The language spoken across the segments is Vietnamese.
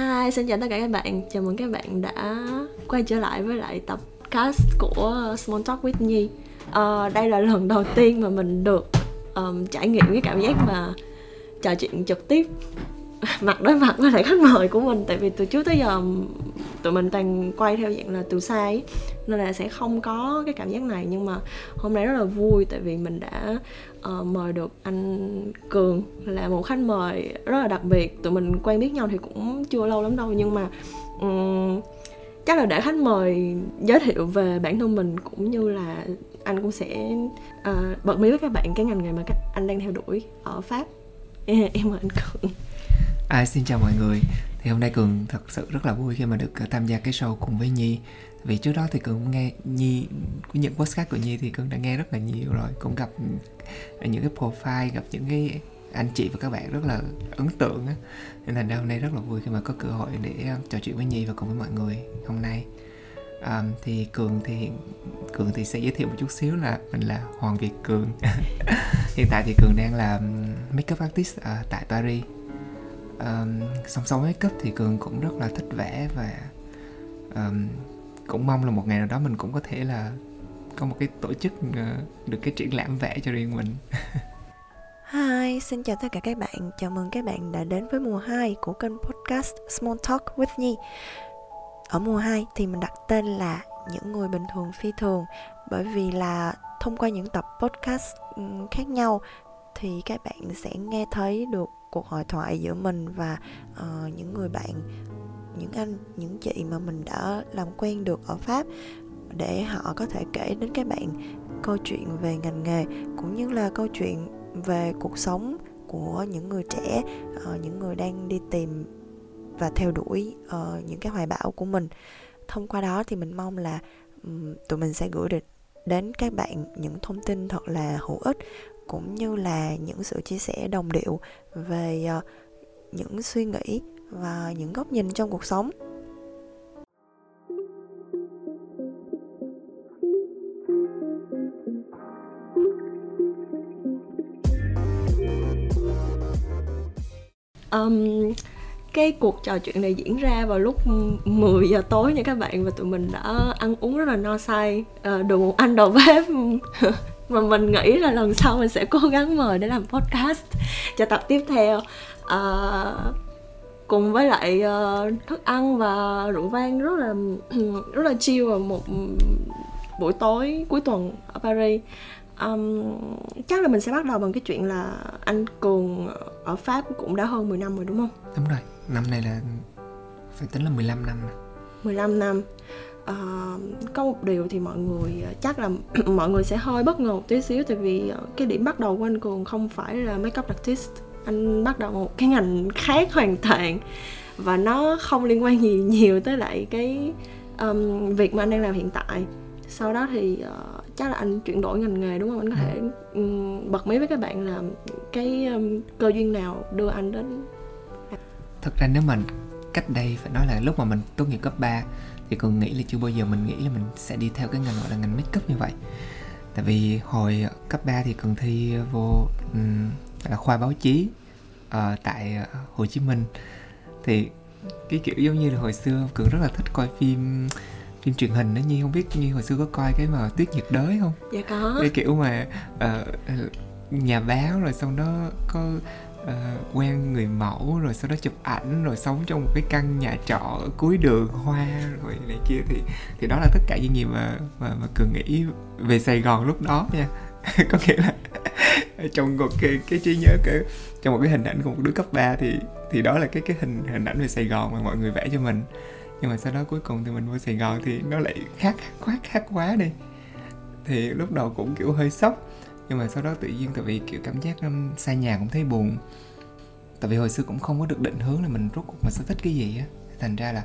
Hi, xin chào tất cả các bạn. Chào mừng các bạn đã quay trở lại với lại tập cast của Small Talk with Nhi. Uh, đây là lần đầu tiên mà mình được um, trải nghiệm cái cảm giác mà trò chuyện trực tiếp mặt đối mặt với lại khách mời của mình. Tại vì từ trước tới giờ tụi mình toàn quay theo dạng là từ xa ấy nên là sẽ không có cái cảm giác này. Nhưng mà hôm nay rất là vui tại vì mình đã uh, mời được anh cường là một khách mời rất là đặc biệt. Tụi mình quen biết nhau thì cũng chưa lâu lắm đâu nhưng mà um, chắc là để khách mời giới thiệu về bản thân mình cũng như là anh cũng sẽ uh, bật mí với các bạn cái ngành nghề mà các anh đang theo đuổi ở pháp. Em mời anh cường. À, xin chào mọi người. Thì hôm nay cường thật sự rất là vui khi mà được ờ, tham gia cái show cùng với nhi. Vì trước đó thì cường nghe nhi những podcast của nhi thì cường đã nghe rất là nhiều rồi. Cũng gặp ờ, những cái profile gặp những cái anh chị và các bạn rất là ấn tượng á. Nên thành ra hôm nay rất là vui khi mà có cơ hội để ờ, trò chuyện với nhi và cùng với mọi người hôm nay. À, thì cường thì cường thì sẽ giới thiệu một chút xíu là mình là hoàng việt cường. Hiện tại thì cường đang làm makeup artist ở tại paris um, song song với cấp thì cường cũng rất là thích vẽ và um, cũng mong là một ngày nào đó mình cũng có thể là có một cái tổ chức uh, được cái triển lãm vẽ cho riêng mình Hi, xin chào tất cả các bạn. Chào mừng các bạn đã đến với mùa 2 của kênh podcast Small Talk with Nhi. Ở mùa 2 thì mình đặt tên là Những người bình thường phi thường bởi vì là thông qua những tập podcast khác nhau thì các bạn sẽ nghe thấy được cuộc hội thoại giữa mình và uh, những người bạn những anh những chị mà mình đã làm quen được ở pháp để họ có thể kể đến các bạn câu chuyện về ngành nghề cũng như là câu chuyện về cuộc sống của những người trẻ uh, những người đang đi tìm và theo đuổi uh, những cái hoài bão của mình. Thông qua đó thì mình mong là um, tụi mình sẽ gửi được đến các bạn những thông tin thật là hữu ích cũng như là những sự chia sẻ đồng điệu về ờ, những suy nghĩ và những góc nhìn trong cuộc sống. Um, cái cuộc trò chuyện này diễn ra vào lúc 10 giờ tối nha các bạn và tụi mình đã ăn uống rất là no say. Uh, được một anh đầu bếp mà mình nghĩ là lần sau mình sẽ cố gắng mời để làm podcast cho tập tiếp theo. À, cùng với lại uh, thức ăn và rượu vang rất là rất là chill vào một buổi tối cuối tuần ở Paris. Um, chắc là mình sẽ bắt đầu bằng cái chuyện là anh Cường ở Pháp cũng đã hơn 10 năm rồi đúng không? Đúng rồi, năm nay là phải tính là 15 năm 15 năm uh, có một điều thì mọi người uh, chắc là mọi người sẽ hơi bất ngờ một tí xíu tại vì uh, cái điểm bắt đầu của anh cường không phải là makeup artist. Anh bắt đầu một cái ngành khác hoàn toàn và nó không liên quan gì nhiều tới lại cái um, việc mà anh đang làm hiện tại. Sau đó thì uh, chắc là anh chuyển đổi ngành nghề đúng không? Anh có thể um, bật mí với các bạn là cái um, cơ duyên nào đưa anh đến. Thật ra nếu mình cách đây phải nói là lúc mà mình tốt nghiệp cấp 3 thì còn nghĩ là chưa bao giờ mình nghĩ là mình sẽ đi theo cái ngành gọi là ngành make up như vậy. Tại vì hồi cấp 3 thì cần thi vô um, là khoa báo chí uh, tại Hồ Chí Minh. Thì cái kiểu giống như là hồi xưa cường rất là thích coi phim phim truyền hình đó như không biết như hồi xưa có coi cái mà tuyết nhiệt đới không? Dạ có. Cái kiểu mà uh, nhà báo rồi xong đó có uh, quen người mẫu rồi sau đó chụp ảnh rồi sống trong một cái căn nhà trọ ở cuối đường hoa rồi này kia. Thì thì đó là tất cả những gì mà mà, mà cường nghĩ về Sài Gòn lúc đó nha. Có nghĩa là trong một cái cái trí nhớ cái trong một cái hình ảnh của một đứa cấp 3 thì thì đó là cái cái hình hình ảnh về Sài Gòn mà mọi người vẽ cho mình. Nhưng mà sau đó cuối cùng thì mình vô Sài Gòn thì nó lại khác quá khác quá đi. Thì lúc đầu cũng kiểu hơi sốc nhưng mà sau đó tự nhiên tại vì kiểu cảm giác um, xa nhà cũng thấy buồn. Tại vì hồi xưa cũng không có được định hướng là mình rốt cuộc mình sẽ thích cái gì á. Thành ra là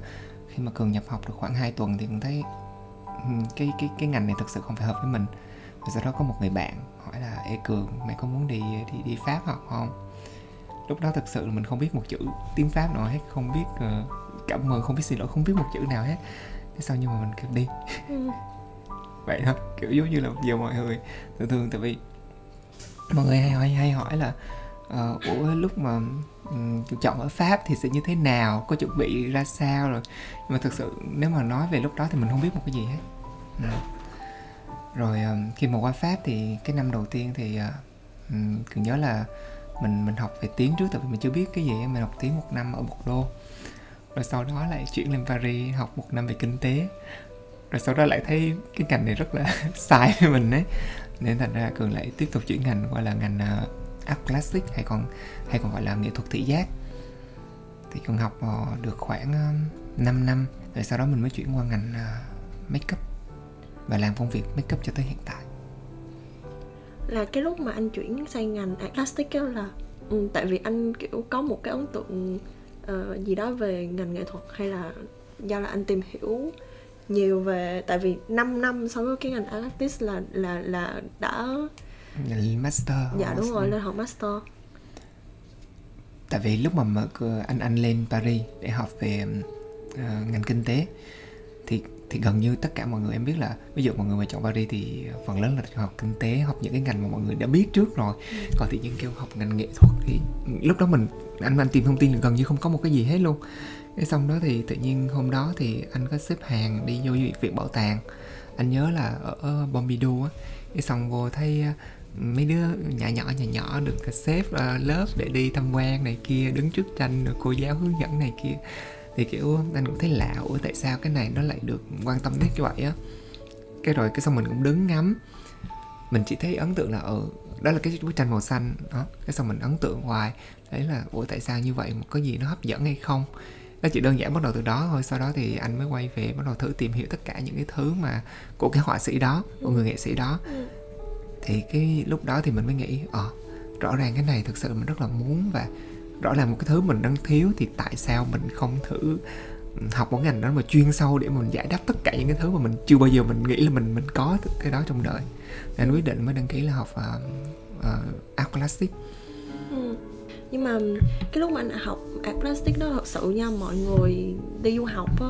khi mà cường nhập học được khoảng 2 tuần thì cũng thấy cái cái cái ngành này thực sự không phải hợp với mình. Và sau đó có một người bạn hỏi là ê cường mày có muốn đi đi đi pháp học không? Lúc đó thực sự là mình không biết một chữ tiếng pháp nào hết không biết uh, cảm ơn không biết xin lỗi không biết một chữ nào hết. Thế sao nhưng mà mình kêu đi. Ừ. vậy thôi kiểu giống như là giờ mọi người. Thường thường tại vì mọi người hay hỏi hay hỏi là uh, ủa lúc mà um, chọn ở pháp thì sẽ như thế nào? Có chuẩn bị ra sao rồi? Nhưng mà thực sự nếu mà nói về lúc đó thì mình không biết một cái gì hết. Ừ. rồi um, khi mà qua pháp thì cái năm đầu tiên thì uh, um, cứ nhớ là mình mình học về tiếng trước tại vì mình chưa biết cái gì mình học tiếng một năm ở một đô rồi sau đó lại chuyển lên Paris học một năm về kinh tế. Rồi sau đó lại thấy cái ngành này rất là sai với mình ấy nên thành ra cường lại tiếp tục chuyển ngành gọi là ngành uh, art plastic hay còn hay còn gọi là nghệ thuật thị giác. Thì cường học uh, được khoảng ờ, uh, 5 năm rồi sau đó mình mới chuyển qua ngành uh, makeup và làm công việc makeup cho tới hiện tại. Là cái lúc mà anh chuyển sang ngành art plastic đó là ừ, tại vì anh kiểu có một cái ấn tượng uh, gì đó về ngành nghệ thuật hay là do là anh tìm hiểu nhiều về tại vì 5 năm sau với cái ngành artist là là là đã master dạ đúng rồi lên học master. Tại vì lúc mà mở anh anh lên Paris để học về uh, ngành kinh tế thì thì gần như tất cả mọi người em biết là ví dụ mọi người mà chọn Paris thì phần lớn là học kinh tế học những cái ngành mà mọi người đã biết trước rồi. Ừ. còn thì những kêu học ngành nghệ thuật thì lúc đó mình anh anh tìm thông tin là gần như không có một cái gì hết luôn cái xong đó thì tự nhiên hôm đó thì anh có xếp hàng đi vô viện bảo tàng. Anh nhớ là ở Pompidou á. Cái xong vô thấy à, mấy đứa nhỏ nhỏ nhỏ nhỏ được xếp uh, lớp để đi tham quan này kia đứng trước tranh rồi cô giáo hướng dẫn này kia. Thì kiểu anh cũng thấy lạ ủa tại sao cái này nó lại được quan tâm đến như vậy á? Cái rồi cái xong mình cũng đứng ngắm. Mình chỉ thấy ấn tượng là ở ừ, đó là cái bức tranh màu xanh đó. Cái xong mình ấn tượng hoài. Đấy là ủa tại sao như vậy? Có gì nó hấp dẫn hay không? Nó chỉ đơn giản bắt đầu từ đó thôi sau đó thì anh mới quay về bắt đầu thử tìm hiểu tất cả những cái thứ mà của cái họa sĩ đó của người nghệ sĩ đó ừ. thì cái lúc đó thì mình mới nghĩ ờ rõ ràng cái này thực sự mình rất là muốn và rõ ràng một cái thứ mình đang thiếu thì tại sao mình không thử học một ngành đó mà chuyên sâu để mình giải đáp tất cả những cái thứ mà mình chưa bao giờ mình nghĩ là mình mình có cái đó trong đời nên quyết định mới đăng ký là học uh, uh, art plastic ừ. Nhưng mà cái lúc mà anh học art plastic đó thật sự nha mọi người đi du học á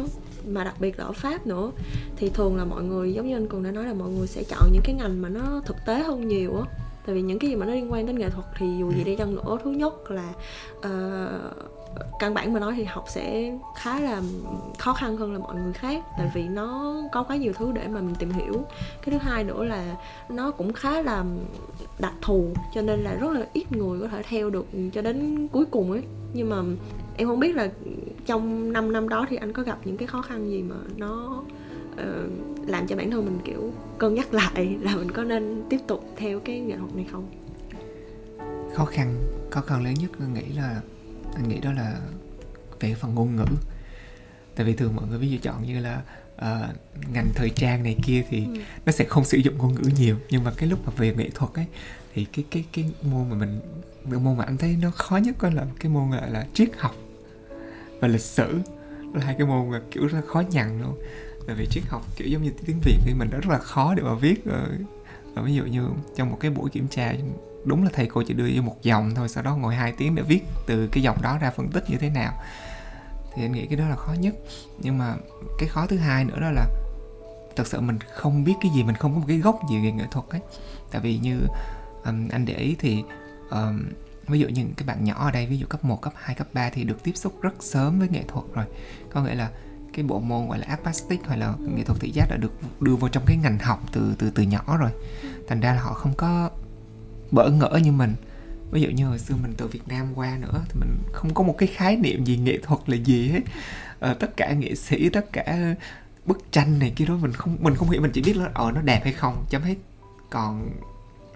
mà đặc biệt là ở pháp nữa thì thường là mọi người giống như anh cường đã nói là mọi người sẽ chọn những cái ngành mà nó thực tế hơn nhiều á. Tại vì những cái gì mà nó liên quan đến nghệ thuật thì dù gì đi chăng nữa thứ nhất là uh, căn bản mà nói thì học sẽ khá là khó khăn hơn là mọi người khác. Tại vì nó có quá nhiều thứ để mà mình tìm hiểu. Cái thứ hai nữa là nó cũng khá là đặc thù cho nên là rất là ít người có thể theo được cho đến cuối cùng ấy. Nhưng mà em không biết là trong 5 năm đó thì anh có gặp những cái khó khăn gì mà nó uh, làm cho bản thân mình kiểu cân nhắc lại là mình có nên tiếp tục theo cái nghệ thuật này không? Khó khăn khó khăn lớn nhất tôi nghĩ là anh nghĩ đó là về phần ngôn ngữ. Tại vì thường mọi người ví dụ chọn như là uh, ngành thời trang này kia thì ừ. nó sẽ không sử dụng ngôn ngữ nhiều. Nhưng mà cái lúc mà về nghệ thuật ấy thì cái cái cái môn mà mình cái môn mà anh thấy nó khó nhất có là cái môn gọi là triết học và lịch sử. Là hai cái môn mà kiểu rất là khó nhằn luôn. Tại vì triết học kiểu giống như tiếng việt thì mình rất là khó để mà viết rồi và ví dụ như trong một cái buổi kiểm tra đúng là thầy cô chỉ đưa vô một dòng thôi sau đó ngồi hai tiếng để viết từ cái dòng đó ra phân tích như thế nào. Thì anh nghĩ cái đó là khó nhất. Nhưng mà cái khó thứ hai nữa đó là thật sự mình không biết cái gì mình không có một cái gốc gì về nghệ thuật ấy. Tại vì như um, anh để ý thì um, ví dụ như các bạn nhỏ ở đây ví dụ cấp 1, cấp 2, cấp 3 thì được tiếp xúc rất sớm với nghệ thuật rồi. Có nghĩa là cái bộ môn gọi là art plastic là nghệ thuật thị giác đã được đưa vào trong cái ngành học từ từ từ nhỏ rồi. Thành ra là họ không có bỡ ngỡ như mình. Ví dụ như hồi xưa mình từ Việt Nam qua nữa thì mình không có một cái khái niệm gì nghệ thuật là gì hết. À, tất cả nghệ sĩ tất cả bức tranh này kia đó mình không mình không hiểu mình chỉ biết là ờ nó đẹp hay không. Chấm hết. Còn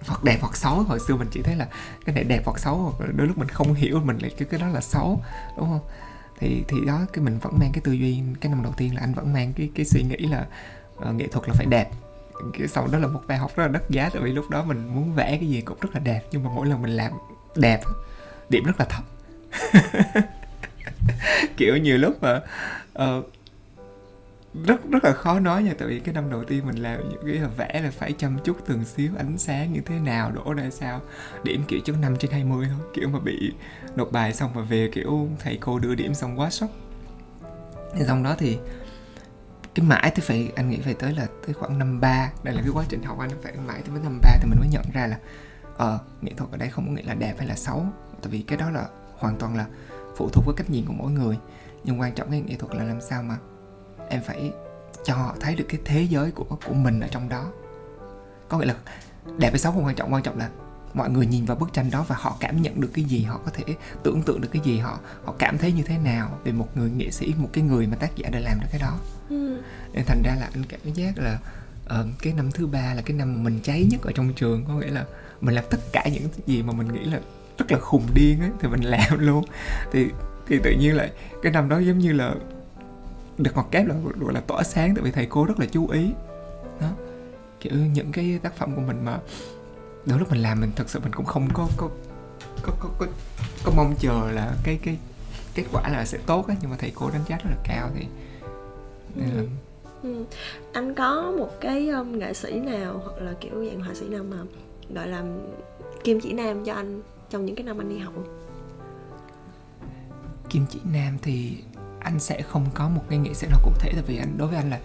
hoặc đẹp hoặc xấu hồi xưa mình chỉ thấy là cái này đẹp hoặc xấu hoặc đôi lúc mình không hiểu mình lại cái cái đó là xấu đúng không? Thì thì đó cái mình vẫn mang cái tư duy cái năm đầu tiên là anh vẫn mang cái cái suy nghĩ là uh, nghệ thuật là phải đẹp cái sau đó là một bài học rất là đắt giá tại vì lúc đó mình muốn vẽ cái gì cũng rất là đẹp nhưng mà mỗi lần mình làm đẹp điểm rất là thấp. Kiểu nhiều lúc mà uh, rất rất là khó nói nha tại vì cái năm đầu tiên mình làm những cái là vẽ là phải chăm chút từng xíu ánh sáng như thế nào đổ ra sao điểm kiểu chấm 5 trên 20 thôi. Kiểu mà bị nộp bài xong mà về kiểu thầy cô đưa điểm xong quá sốc. Thì xong đó thì cái mãi tới phải, anh nghĩ phải tới là tới khoảng năm ba. Đây là cái quá trình học anh phải mãi tới năm ba thì mình mới nhận ra là ờ nghệ thuật ở đây không có nghĩa là đẹp hay là xấu. Tại vì cái đó là hoàn toàn là phụ thuộc vào cách nhìn của mỗi người. Nhưng quan trọng cái nghệ thuật là làm sao mà em phải cho họ thấy được cái thế giới của của mình ở trong đó. Có nghĩa là đẹp hay xấu không quan trọng quan trọng là mọi người nhìn vào bức tranh đó và họ cảm nhận được cái gì họ có thể tưởng tượng được cái gì họ họ cảm thấy như thế nào về một người nghệ sĩ một cái người mà tác giả đã làm được cái đó. Ừ. nên thành ra là anh cảm giác là uh, cái năm thứ ba là cái năm mà mình cháy nhất ở trong trường có nghĩa là mình làm tất cả những gì mà mình nghĩ là rất là khùng điên ấy thì mình làm luôn. Thì thì tự nhiên lại cái năm đó giống như là được ngọt kép là gọi là tỏa sáng tại vì thầy cô rất là chú ý. Đó. Kiểu những cái tác phẩm của mình mà đôi lúc mình làm mình thật sự mình cũng không có có có có có, có mong chờ là cái cái kết quả là sẽ tốt á nhưng mà thầy cô đánh giá rất là cao thì nên là Ừ. anh có một cái um, nghệ sĩ nào hoặc là kiểu dạng họa sĩ nào mà gọi là kim chỉ nam cho anh trong những cái năm anh đi học kim chỉ nam thì anh sẽ không có một cái nghệ sĩ nào cụ thể tại vì anh đối với anh là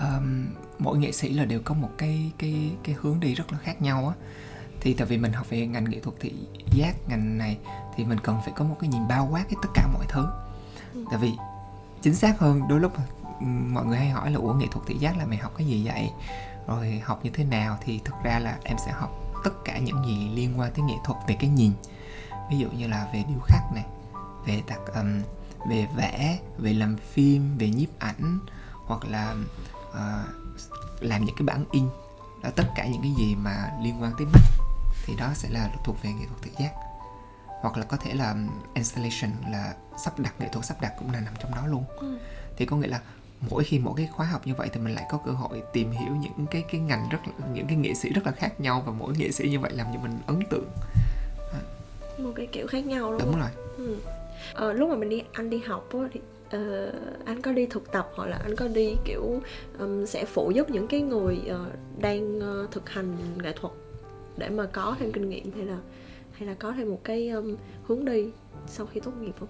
um, mỗi nghệ sĩ là đều có một cái cái cái hướng đi rất là khác nhau á thì tại vì mình học về ngành nghệ thuật thị giác ngành này thì mình cần phải có một cái nhìn bao quát cái tất cả mọi thứ. Ừ. tại vì chính xác hơn đôi lúc mọi người hay hỏi là ủa nghệ thuật thị giác là mày học cái gì vậy? Rồi học như thế nào? Thì thực ra là em sẽ học tất cả những gì liên quan tới nghệ thuật về cái nhìn. Ví dụ như là về điêu khắc này về đặt um, về vẽ về làm phim về nhiếp ảnh hoặc là uh, làm những cái bản in. Đó tất cả những cái gì mà liên quan tới mắt thì đó sẽ là thuộc về nghệ thuật thị giác. Hoặc là có thể là installation là sắp đặt nghệ thuật sắp đặt cũng là nằm trong đó luôn. Ừ. thì có nghĩa là mỗi khi mỗi cái khóa học như vậy thì mình lại có cơ hội tìm hiểu những cái cái ngành rất là, những cái nghệ sĩ rất là khác nhau và mỗi nghệ sĩ như vậy làm cho mình ấn tượng. Một cái kiểu khác nhau đúng, đúng rồi. Ừ. ờ, lúc mà mình đi anh đi học á, thì uh, anh có đi thực tập hoặc là anh có đi kiểu um, sẽ phụ giúp những cái người uh, đang uh, thực hành nghệ thuật để mà có thêm kinh nghiệm hay là hay là có thêm một cái um, hướng đi sau khi tốt nghiệp không?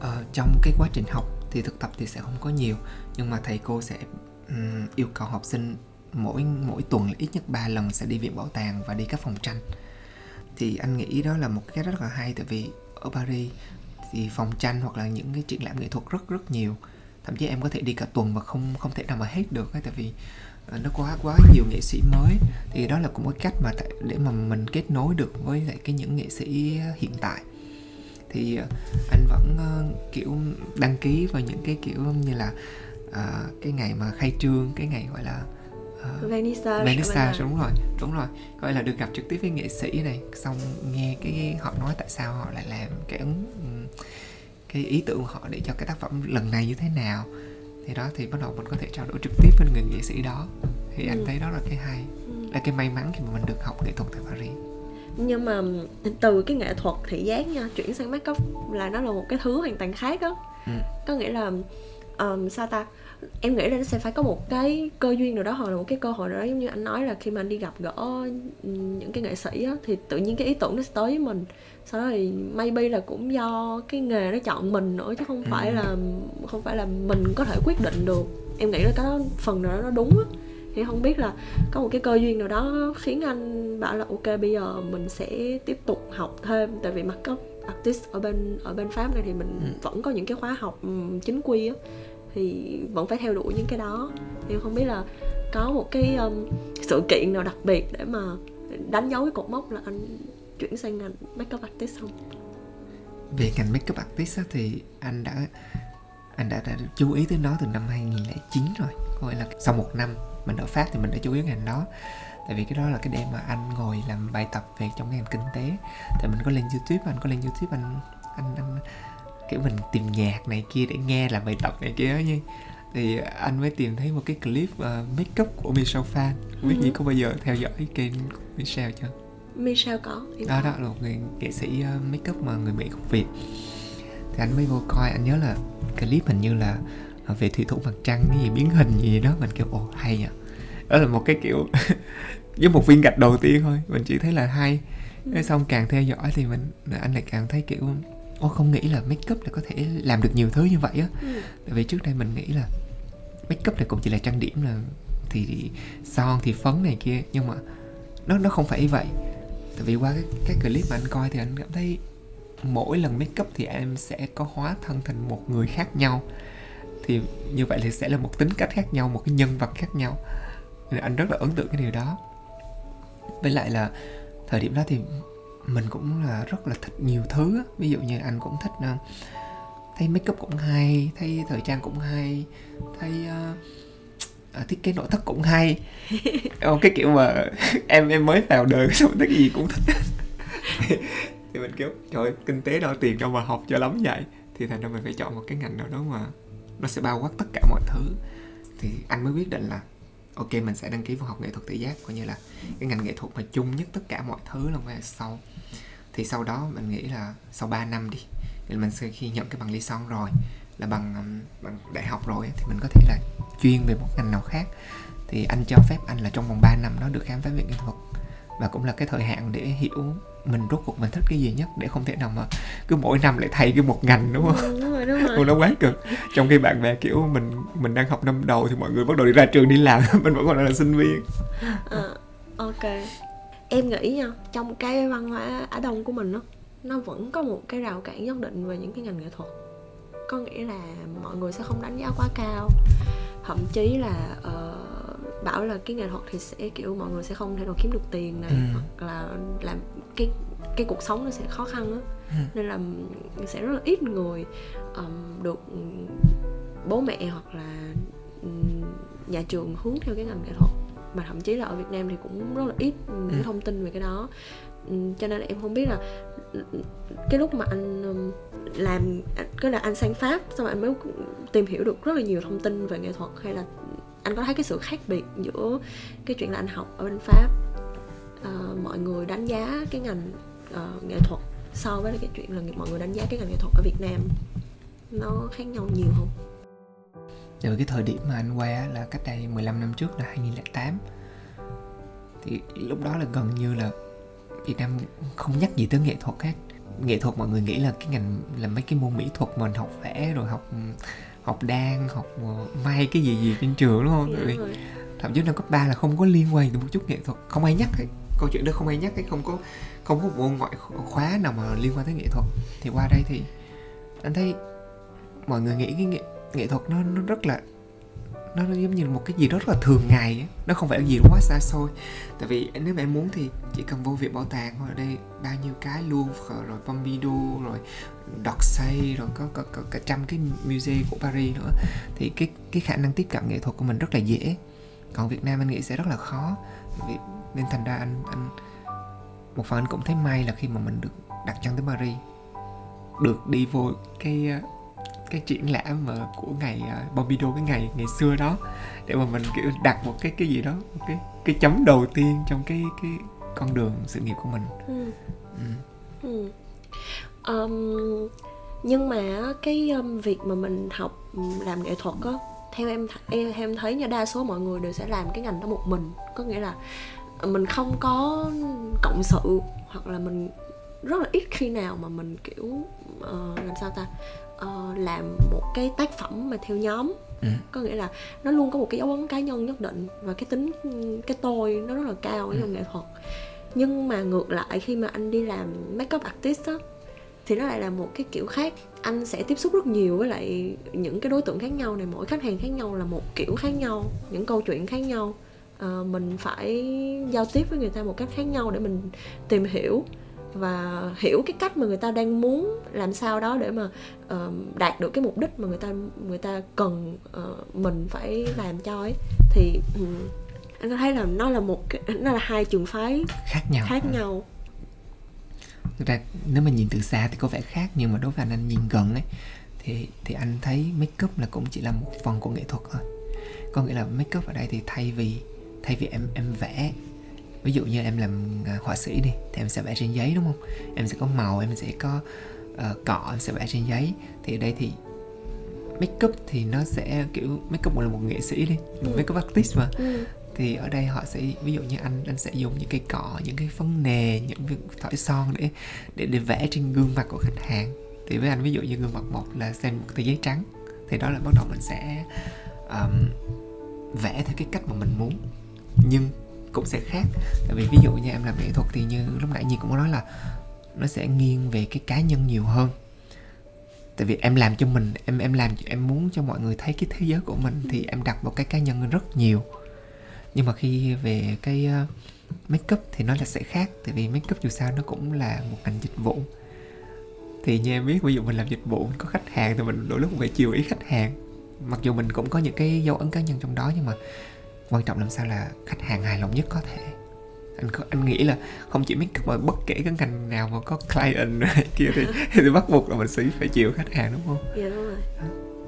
Ờ, trong cái quá trình học thì thực tập thì sẽ không có nhiều nhưng mà thầy cô sẽ um, yêu cầu học sinh mỗi mỗi tuần là ít nhất 3 lần sẽ đi viện bảo tàng và đi các phòng tranh thì anh nghĩ đó là một cái rất là hay tại vì ở Paris thì phòng tranh hoặc là những cái triển lãm nghệ thuật rất rất nhiều thậm chí em có thể đi cả tuần mà không không thể nào mà hết được ấy, tại vì nó quá quá nhiều nghệ sĩ mới. Thì đó là cũng một cách mà để mà mình kết nối được với lại cái những nghệ sĩ hiện tại. Thì ờ, anh vẫn uh, kiểu đăng ký vào những cái kiểu như là uh, cái ngày mà khai trương cái ngày gọi là uh, Venice Venice đúng rồi đúng rồi. Gọi là được gặp trực tiếp với nghệ sĩ này xong nghe cái họ nói tại sao họ lại làm cái ấn cái ý tưởng của họ để cho cái tác phẩm lần này như thế nào thì đó thì bắt đầu mình có thể trao đổi trực tiếp với người nghệ sĩ đó thì ừ. anh thấy đó là cái hay là cái may mắn khi mà mình được học nghệ thuật tại Paris nhưng mà từ cái nghệ thuật thị giác nha chuyển sang make up là nó là một cái thứ hoàn toàn khác đó ừ. có nghĩa là um, sao ta? Em nghĩ là nó sẽ phải có một cái cơ duyên nào đó hoặc là một cái cơ hội nào đó giống như anh nói là khi mà anh đi gặp gỡ những cái nghệ sĩ á, thì tự nhiên cái ý tưởng nó sẽ tới với mình. Sau đó thì maybe là cũng do cái nghề nó chọn mình nữa chứ không ừ. phải là không phải là mình có thể quyết định được. Em nghĩ là cái đó phần nào đó nó đúng á. Thì không biết là có một cái cơ duyên nào đó khiến anh bảo là ok bây giờ mình sẽ tiếp tục học thêm. Tại vì mặt cấp artist ở bên ở bên pháp này thì mình ừ. vẫn có những cái khóa học chính quy á thì vẫn phải theo đuổi những cái đó. Thì không biết là có một cái um, sự kiện nào đặc biệt để mà đánh dấu cái cột mốc là anh chuyển sang ngành makeup artist không? Về ngành makeup artist thì anh đã anh đã, đã chú ý tới nó từ năm 2009 rồi. Nghĩa là sau một năm mình ở Pháp thì mình đã chú ý ngành đó tại vì cái đó là cái đêm mà anh ngồi làm bài tập về trong ngành kinh tế. Thì mình có lên youtube anh có lên youtube anh anh, anh kiểu mình tìm nhạc này kia để nghe làm bài tập này kia như thì anh mới tìm thấy một cái clip uh, make up của Michelle Phan. Không biết ừ. gì có bao giờ theo dõi kênh Michelle chưa? Michelle có đó đó là một người nghệ sĩ uh, make up mà người Mỹ gốc Việt. Thì anh mới vô coi anh nhớ là clip hình như là uh, về thủy thủ mặt trăng cái gì biến hình gì đó mình kêu ồ hay à đó là một cái kiểu với một viên gạch đầu tiên thôi. Mình chỉ thấy là hay. Xong càng theo dõi thì mình anh lại càng thấy kiểu ô không nghĩ là make up là có thể làm được nhiều thứ như vậy á. Ừ. tại vì trước đây mình nghĩ là make up này cũng chỉ là trang điểm là thì, thì son thì phấn này kia nhưng mà nó nó không phải vậy. Tại vì qua cái cái clip mà anh coi thì anh cảm thấy mỗi lần make up thì em sẽ có hóa thân thành một người khác nhau. Thì như vậy thì sẽ là một tính cách khác nhau một cái nhân vật khác nhau. Nên anh rất là ấn tượng cái điều đó với lại là thời điểm đó thì mình cũng là rất là thích nhiều thứ ví dụ như anh cũng thích uh, thấy make up cũng hay thấy thời trang cũng hay thấy uh, thiết kế nội thất cũng hay. Cái kiểu mà em em mới vào đời xong cái gì cũng thích. Thì mình kiểu trời kinh tế đâu tiền đâu mà học cho lắm vậy. Thì thành ra mình phải chọn một cái ngành nào đó mà nó sẽ bao quát tất cả mọi thứ. Thì anh mới quyết định là ok, mình sẽ đăng ký vào học nghệ thuật thị giác, coi như là cái ngành nghệ thuật mà chung nhất tất cả mọi thứ là về sau. Thì sau đó mình nghĩ là sau 3 năm đi, thì mình sẽ khi nhận cái bằng ly son rồi, là bằng um, bằng đại học rồi thì mình có thể là chuyên về một ngành nào khác. Thì anh cho phép anh là trong vòng 3 năm đó được khám phá về nghệ thuật, và cũng là cái thời hạn để hiểu mình rốt cuộc mình thích cái gì nhất để không thể nào mà cứ mỗi năm lại thay cái một ngành đúng không? Ừ, đúng rồi, đúng rồi. nó quá cực. Trong khi bạn bè kiểu mình mình đang học năm đầu thì mọi người bắt đầu đi ra trường đi làm, mình vẫn còn là sinh viên. À, ok. Em nghĩ nha, trong cái văn hóa Á Đông của mình đó, nó vẫn có một cái rào cản nhất định về những cái ngành nghệ thuật. Có nghĩa là mọi người sẽ không đánh giá quá cao, thậm chí là uh, bảo là cái nghệ thuật thì sẽ kiểu mọi người sẽ không thể nào kiếm được tiền này ừ. hoặc là làm cái cái cuộc sống nó sẽ khó khăn á ừ. nên là sẽ rất là ít người um, được bố mẹ hoặc là um, nhà trường hướng theo cái ngành nghệ thuật mà thậm chí là ở Việt Nam thì cũng rất là ít những ừ. thông tin về cái đó cho nên là em không biết là cái lúc mà anh làm cái là anh sang Pháp xong rồi anh mới tìm hiểu được rất là nhiều thông tin về nghệ thuật hay là anh có thấy cái sự khác biệt giữa cái chuyện là anh học ở bên Pháp uh, mọi người đánh giá cái ngành uh, nghệ thuật so với cái chuyện là mọi người đánh giá cái ngành nghệ thuật ở Việt Nam nó khác nhau nhiều không? Từ cái thời điểm mà anh qua là cách đây 15 năm trước là 2008 thì lúc đó là gần như là Việt Nam không nhắc gì tới nghệ thuật hết nghệ thuật mọi người nghĩ là cái ngành là mấy cái môn mỹ thuật mình học vẽ rồi học học đan học may cái gì gì trên trường đúng không? Dạ, rồi. thậm chí năm cấp 3 là không có liên quan tới một chút nghệ thuật không ai nhắc hết câu chuyện đó không ai nhắc cái không có không có một môn ngoại khóa nào mà liên quan tới nghệ thuật. Thì qua đây thì anh thấy mọi người nghĩ cái nghệ, nghệ thuật nó nó rất là nó, nó giống như một cái gì đó rất là thường ngày ấy. nó không phải là gì quá xa xôi. Tại vì nếu mà em muốn thì chỉ cần vô viện bảo tàng ở đây bao nhiêu cái Louvre rồi Pompidou rồi d'Orsay rồi có, có, có cả trăm cái musée của Paris nữa thì cái cái khả năng tiếp cận nghệ thuật của mình rất là dễ. Còn Việt Nam anh nghĩ sẽ rất là khó. Vì nên thành ra anh anh một phần anh cũng thấy may là khi mà mình được đặt chân tới Paris được đi vô cái cái triển lãm mà của ngày uh, Pompidou cái ngày ngày xưa đó để mà mình kiểu đặt một cái cái gì đó một cái cái chấm đầu tiên trong cái cái con đường sự nghiệp của mình ừ. Ừ. Ừ. Um, nhưng mà cái um, việc mà mình học làm nghệ thuật á theo em em em thấy nha đa số mọi người đều sẽ làm cái ngành đó một mình có nghĩa là mình không có cộng sự hoặc là mình rất là ít khi nào mà mình kiểu uh, làm sao ta uh, làm một cái tác phẩm mà theo nhóm ừ. có nghĩa là nó luôn có một cái dấu ấn cá nhân nhất định và cái tính cái tôi nó rất là cao ở ừ. trong nghệ thuật nhưng mà ngược lại khi mà anh đi làm make up artist á thì nó lại là một cái kiểu khác anh sẽ tiếp xúc rất nhiều với lại những cái đối tượng khác nhau này mỗi khách hàng khác nhau là một kiểu khác nhau những câu chuyện khác nhau uh, mình phải giao tiếp với người ta một cách khác nhau để mình tìm hiểu và hiểu cái cách mà người ta đang muốn làm sao đó để mà uh, đạt được cái mục đích mà người ta người ta cần uh, mình phải làm cho ấy. Thì um, anh có thấy là nó là một nó là hai trường phái khác nhau khác nhau. Thực ra nếu mà nhìn từ xa thì có vẻ khác nhưng mà đối với anh anh nhìn gần ấy thì thì anh thấy make up là cũng chỉ là một phần của nghệ thuật thôi. Có nghĩa là make up ở đây thì thay vì thay vì em em vẽ ví dụ như em làm à, họa sĩ đi thì em sẽ vẽ trên giấy đúng không? Em sẽ có màu em sẽ có uh, cọ em sẽ vẽ trên giấy. Thì ở đây thì make up thì nó sẽ kiểu make up là một nghệ sĩ đi một ừ. make up artist mà. Ừ. thì ở đây họ sẽ ví dụ như anh anh sẽ dùng những cái cọ những cái phấn nề những cái thỏi son để để để vẽ trên gương mặt của khách hàng. Thì với anh ví dụ như gương mặt một là xem một tờ giấy trắng thì đó là bắt đầu mình sẽ um, vẽ theo cái cách mà mình muốn nhưng cũng sẽ khác. Tại vì ví dụ như em làm nghệ thuật thì như lúc nãy nhi cũng có nói là nó sẽ nghiêng về cái cá nhân nhiều hơn. Tại vì em làm cho mình, em em làm, em muốn cho mọi người thấy cái thế giới của mình thì em đặt một cái cá nhân rất nhiều. Nhưng mà khi về cái ờ, make up thì nó là sẽ khác, tại vì make up dù sao nó cũng là một ngành dịch vụ. Thì như em biết, ví dụ mình làm dịch vụ, mình có khách hàng thì mình đôi lúc phải chiều ý khách hàng. Mặc dù mình cũng có những cái dấu ấn cá nhân trong đó nhưng mà quan trọng làm sao là khách hàng hài lòng nhất có thể anh anh nghĩ là không chỉ make up mà bất kể cái ngành nào mà có client này kia thì thì bắt buộc là mình sẽ phải chịu khách hàng đúng không? Dạ đúng rồi.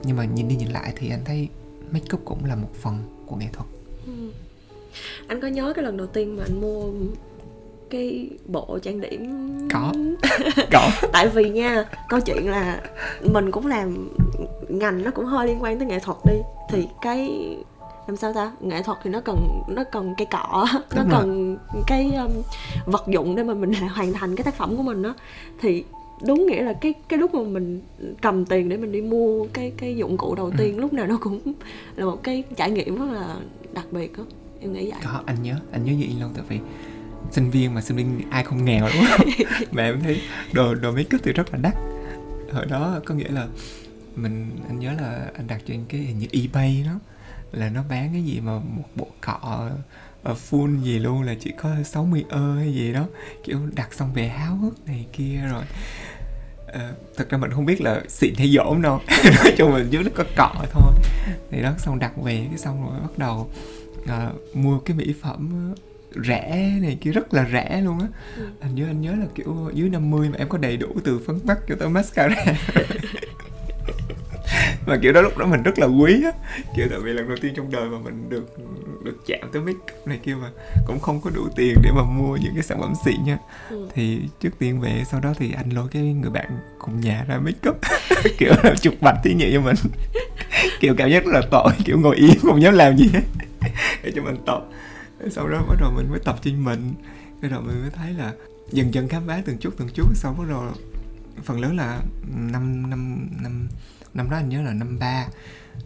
Nhưng mà nhìn đi nhìn lại thì anh thấy make up cũng là một phần của nghệ thuật. Ừ. Anh có nhớ cái lần đầu tiên mà anh mua cái bộ trang điểm có có tại vì nha câu chuyện là mình cũng làm ngành nó cũng hơi liên quan tới nghệ thuật đi thì cái làm sao ta? Nghệ thuật thì nó cần nó cần cây cọ nó Đúng cần rồi. cái um, vật dụng để mà mình hoàn thành cái tác phẩm của mình đó thì đúng nghĩa là cái cái lúc mà mình cầm tiền để mình đi mua cái cái dụng cụ đầu tiên ừ. lúc nào nó cũng là một cái trải nghiệm rất là đặc biệt đó em nghĩ vậy. Có anh nhớ anh nhớ gì luôn? Tại vì sinh viên mà sinh viên ai không nghèo đúng không? Mà em thấy đồ đồ make up thì rất là đắt. Hồi đó có nghĩa là mình anh nhớ là anh đặt trên cái hình như ebay đó là nó bán cái gì mà một bộ cọ ờ, full gì luôn là chỉ có 60 ơ hay gì đó. Kiểu đặt xong về háo hức này kia rồi. À, thật ra mình không biết là xịn hay dỗm đâu. Nói chung mình dưới nó có cọ thôi. Thì đó xong đặt về cái xong rồi bắt đầu uh, mua cái mỹ phẩm rẻ này kia rất là rẻ luôn á. Ừ. anh nhớ anh nhớ là kiểu dưới 50 mà em có đầy đủ từ phấn mắt cho tới mascara mà kiểu đó lúc đó mình rất là quý á. Kiểu tại vì lần đầu tiên trong đời mà mình được được chạm tới make up này kia mà cũng không có đủ tiền để mà mua những cái sản phẩm xịn nha ừ. thì trước tiên về sau đó thì anh lôi cái người bạn cùng nhà ra make up. Kiểu là chụp bạch thí nghiệm cho mình. Kiểu cảm giác rất là tội kiểu ngồi yên không dám làm gì hết. Để cho mình tội sau đó bắt đầu mình mới tập trên mình. Cái đầu mình mới thấy là dần dần khám phá từng chút từng chút. Sau bắt đầu phần lớn là năm năm năm năm đó anh nhớ là năm ba.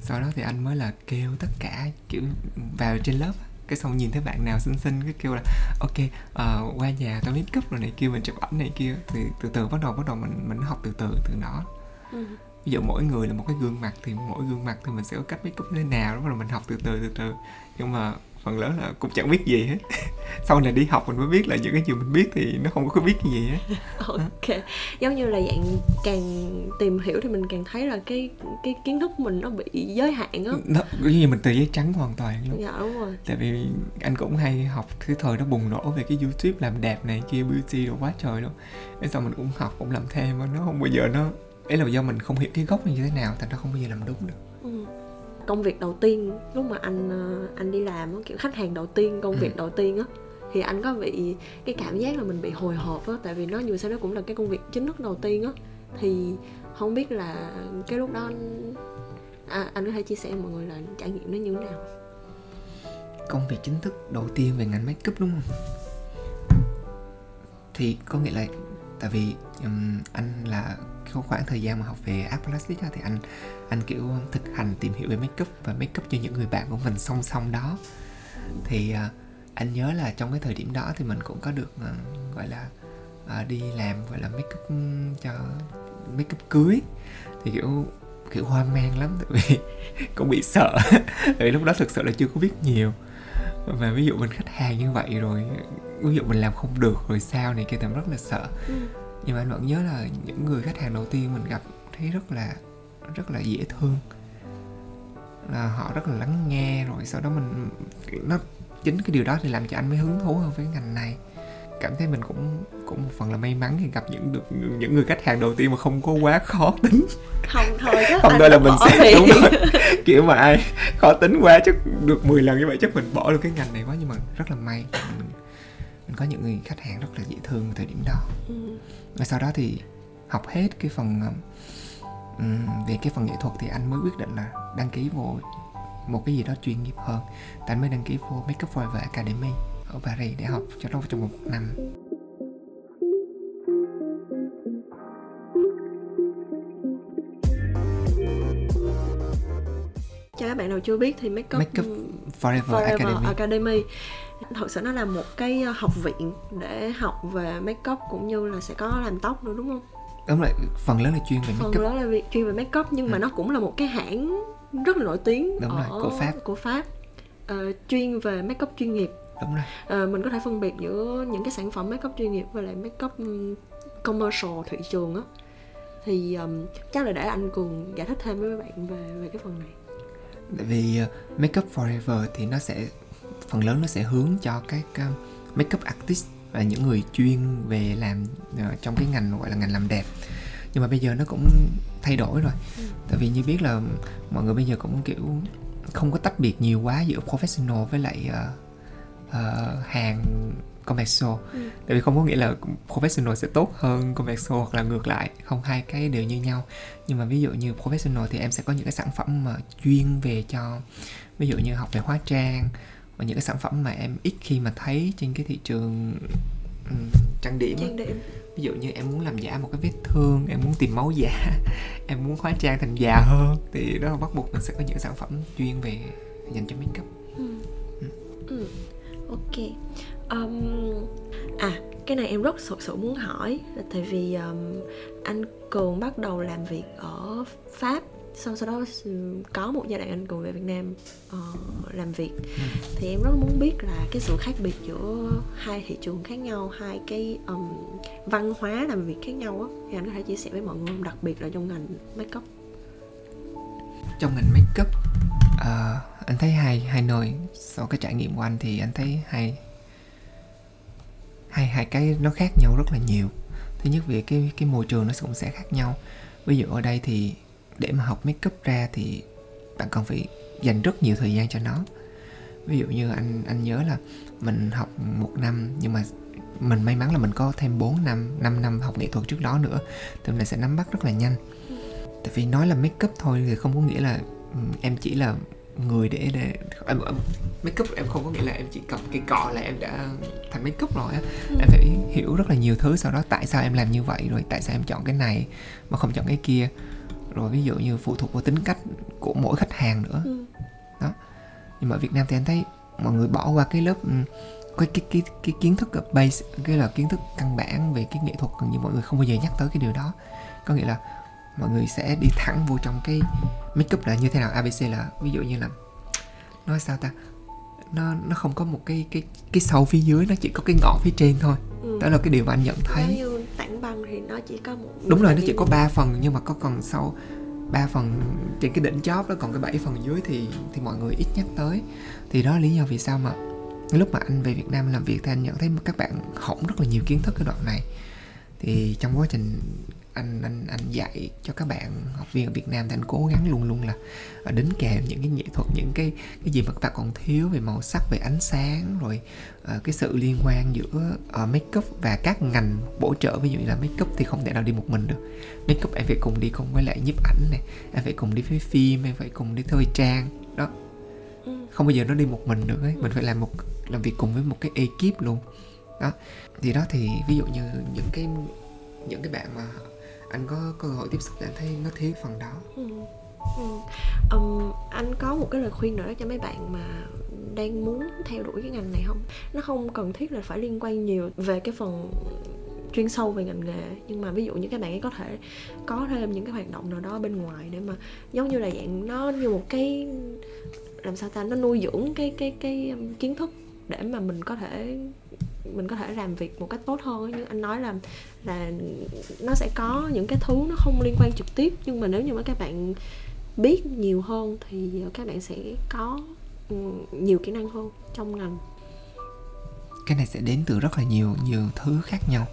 Sau đó thì anh mới là kêu tất cả kiểu vào trên lớp cái xong nhìn thấy bạn nào xinh xinh cái kêu là ok uh, qua nhà tao make up rồi này kia mình chụp ảnh này kia. Thì từ từ bắt đầu bắt đầu mình mình học từ từ từ đó ừ. ví dụ mỗi người là một cái gương mặt thì mỗi gương mặt thì mình sẽ có cách make up thế nào đó rồi mình học từ từ từ từ. Nhưng mà phần lớn là cũng chẳng biết gì hết. Sau này đi học mình mới biết là những cái gì mình biết thì nó không có biết gì hết. Ok. Giống như là dạng càng tìm hiểu thì mình càng thấy là cái cái kiến thức của mình nó bị giới hạn á. Nó cái gì mình tờ giấy trắng hoàn toàn luôn. Dạ đúng rồi. Tại vì anh cũng hay học cái thời nó bùng nổ về cái youtube làm đẹp này kia beauty đồ quá trời luôn. Cái sau mình cũng học cũng làm thêm mà nó không bao giờ nó ấy là do mình không hiểu cái gốc như thế nào thành ra không bao giờ làm đúng được. Ừ công việc đầu tiên lúc mà anh ờ, anh đi làm kiểu khách hàng đầu tiên công việc ừ. đầu tiên á thì anh có bị cái cảm giác là mình bị hồi hộp á tại vì nó dù sao nó cũng là cái công việc chính thức đầu tiên á. Thì không biết là cái lúc đó anh, à, anh có thể chia sẻ mọi người là trải nghiệm nó như thế nào? Công việc chính thức đầu tiên về ngành make up đúng không? Thì có nghĩa là tại vì um, anh là cái khoảng thời gian mà học về art plastic thì anh anh kiểu thực hành tìm hiểu về make up và make up cho những người bạn của mình song song đó. Thì uh, anh nhớ là trong cái thời điểm đó thì mình cũng có được uh, gọi là uh, đi làm gọi là make up ừ, cho make up cưới. Thì kiểu kiểu hoang mang lắm tại vì cũng bị sợ. Tại vì lúc đó thực sự là chưa có biết nhiều. Và ví dụ mình khách hàng như vậy rồi ví dụ mình làm không được rồi sao này kia thì rất là sợ. Ừ nhưng mà anh vẫn nhớ là những người khách hàng đầu tiên mình gặp thấy rất là rất là dễ thương. Là họ rất là lắng nghe rồi sau đó mình nó chính cái điều đó thì làm cho anh mới hứng thú hơn với ngành này. Cảm thấy mình cũng cũng một phần là may mắn khi gặp những được những người khách hàng đầu tiên mà không có quá khó tính. Không thôi chứ không thôi là mình sẽ thì... đúng rồi. Kiểu mà ai khó tính quá chắc được 10 lần như vậy chắc mình bỏ được cái ngành này quá. Nhưng mà rất là may mình mình có những người khách hàng rất là dễ thương thời điểm đó. Ừ. và sau đó thì học hết cái phần về cái phần nghệ thuật thì anh mới quyết định là đăng ký vô một cái gì đó chuyên nghiệp hơn thì anh mới đăng ký vô Makeup Forever Academy ở Paris để học cho nó trong một năm cho các bạn nào chưa biết thì Makeup, Makeup Forever, Forever Academy. Academy. Thật sự nó là một cái ờ, học viện để học về makeup cũng như là sẽ có làm tóc nữa đúng không? đúng rồi phần lớn là chuyên về Phần makeup lớn là việc chuyên về makeup nhưng mà Ừ. nó cũng là một cái hãng rất là nổi tiếng Đúng rồi, ở của Pháp. của Pháp. Ờ, chuyên về makeup chuyên nghiệp. đúng rồi Ờ, mình có thể phân biệt giữa những cái sản phẩm makeup chuyên nghiệp và lại makeup ừm, commercial thị trường á. Thì ừm, chắc là để anh Cường giải thích thêm với các bạn về về cái phần này. tại vì uh, makeup forever thì nó sẽ phần lớn nó sẽ hướng cho các uh, makeup artist và những người chuyên về làm uh, trong cái ngành gọi là ngành làm đẹp nhưng mà bây giờ nó cũng thay đổi rồi Ừ. tại vì như biết là mọi người bây giờ cũng kiểu không có tách biệt nhiều quá giữa professional với lại uh, uh, hàng commercial Ừ. tại vì không có nghĩa là professional sẽ tốt hơn commercial hoặc là ngược lại không hai cái đều như nhau nhưng mà ví dụ như professional thì em sẽ có những cái sản phẩm mà chuyên về cho ví dụ như học về hóa trang và những cái sản phẩm mà em ít khi mà thấy trên cái thị trường ừm, trang điểm. Trang điểm. ví dụ như em muốn làm giả một cái vết thương em muốn tìm máu giả em muốn hóa trang thành già hơn thì đó là bắt buộc mình sẽ có những sản phẩm chuyên về dành cho make up Ừ. Ừ. Ok. Um, à cái này em rất thực sự muốn hỏi là tại vì um, anh Cường bắt đầu làm việc ở Pháp sau sau đó ừ, có một giai đoạn anh Cường về Việt Nam ờ, làm việc. Thì em rất muốn biết là cái sự khác biệt giữa hai thị trường khác nhau hai cái um, văn hóa làm việc khác nhau á thì anh có thể chia sẻ với mọi người không đặc biệt là trong ngành makeup. Trong ngành make up ờ, anh thấy hai hai nơi sau cái trải nghiệm của anh thì anh thấy hai hai hai cái nó khác nhau rất là nhiều. Thứ nhất về cái cái môi trường nó cũng sẽ khác nhau. Ví dụ ở đây thì để mà học make up ra thì bạn cần phải dành rất nhiều thời gian cho nó. Ví dụ như anh anh nhớ là mình học một năm nhưng mà mình may mắn là mình có thêm 4 năm 5 năm học nghệ thuật trước đó nữa thì mình sẽ nắm bắt rất là nhanh. Tại vì nói là make up thôi thì không có nghĩa là ừ, em chỉ là người để để em, em make up em không có nghĩa là em chỉ cầm cái cọ là em đã thành make up rồi á. Em phải hiểu rất là nhiều thứ sau đó tại sao em làm như vậy rồi tại sao em chọn cái này mà không chọn cái kia rồi ví dụ như phụ thuộc vào tính cách của mỗi khách hàng nữa. Ừ. nhưng mà ở Việt Nam thì anh thấy mọi người bỏ qua cái lớp ừ, cái cái cái cái kiến thức base cái là kiến thức căn bản về cái nghệ thuật gần như mọi người không bao giờ nhắc tới cái điều đó. Có nghĩa là mọi người sẽ đi thẳng vô trong cái makeup là như thế nào ABC là ví dụ như là nói sao ta? Nó nó không có một cái cái cái sâu phía dưới nó chỉ có cái ngọn phía trên thôi. Ừ. đó là cái điều mà anh nhận thấy băng thì nó chỉ có một đúng rồi nó chỉ có 3 phần nhưng mà có còn sau. 3 phần trên cái đỉnh chóp đó còn cái 7 phần dưới thì thì mọi người ít nhắc tới. Thì đó là lý do vì sao mà lúc mà anh về Việt Nam làm việc thì anh nhận thấy các bạn hỏng rất là nhiều kiến thức cái đoạn này. Thì trong quá trình anh anh anh dạy cho các bạn học viên ở Việt Nam thì anh cố gắng luôn luôn là ờ, đính kèm những cái nghệ thuật những cái cái gì mà các bạn còn thiếu về màu sắc về ánh sáng rồi ờ, cái sự liên quan giữa uh, make up và các ngành bổ trợ ví dụ như là make up thì không thể nào đi một mình được. Make up em phải cùng đi cùng với lại nhiếp ảnh này em phải cùng đi với phim em phải cùng đi thời trang đó. Ừ. không bao giờ nó đi một mình được ấy mình phải làm một làm việc cùng với một cái ekip luôn đó. Thì đó thì ví dụ như những cái những cái bạn mà anh có cơ hội tiếp xúc thì anh thấy nó thiếu phần đó Ừ. Anh có một cái lời khuyên nữa cho mấy bạn mà đang muốn theo đuổi cái ngành này không nó không cần thiết là phải liên quan nhiều về cái phần chuyên sâu về ngành nghề, nhưng mà ví dụ như các bạn ấy có thể có thêm những cái hoạt động nào đó bên ngoài để mà giống như là dạng nó như một cái, làm sao ta, nó nuôi dưỡng cái cái cái kiến thức để mà mình có thể, mình có thể làm việc một cách tốt hơn như anh nói là là nó sẽ có những cái thứ nó không liên quan trực tiếp, nhưng mà nếu như mà các bạn biết nhiều hơn thì các bạn sẽ có ừ, nhiều kỹ năng hơn trong ngành. Cái này sẽ đến từ rất là nhiều nhiều thứ khác nhau.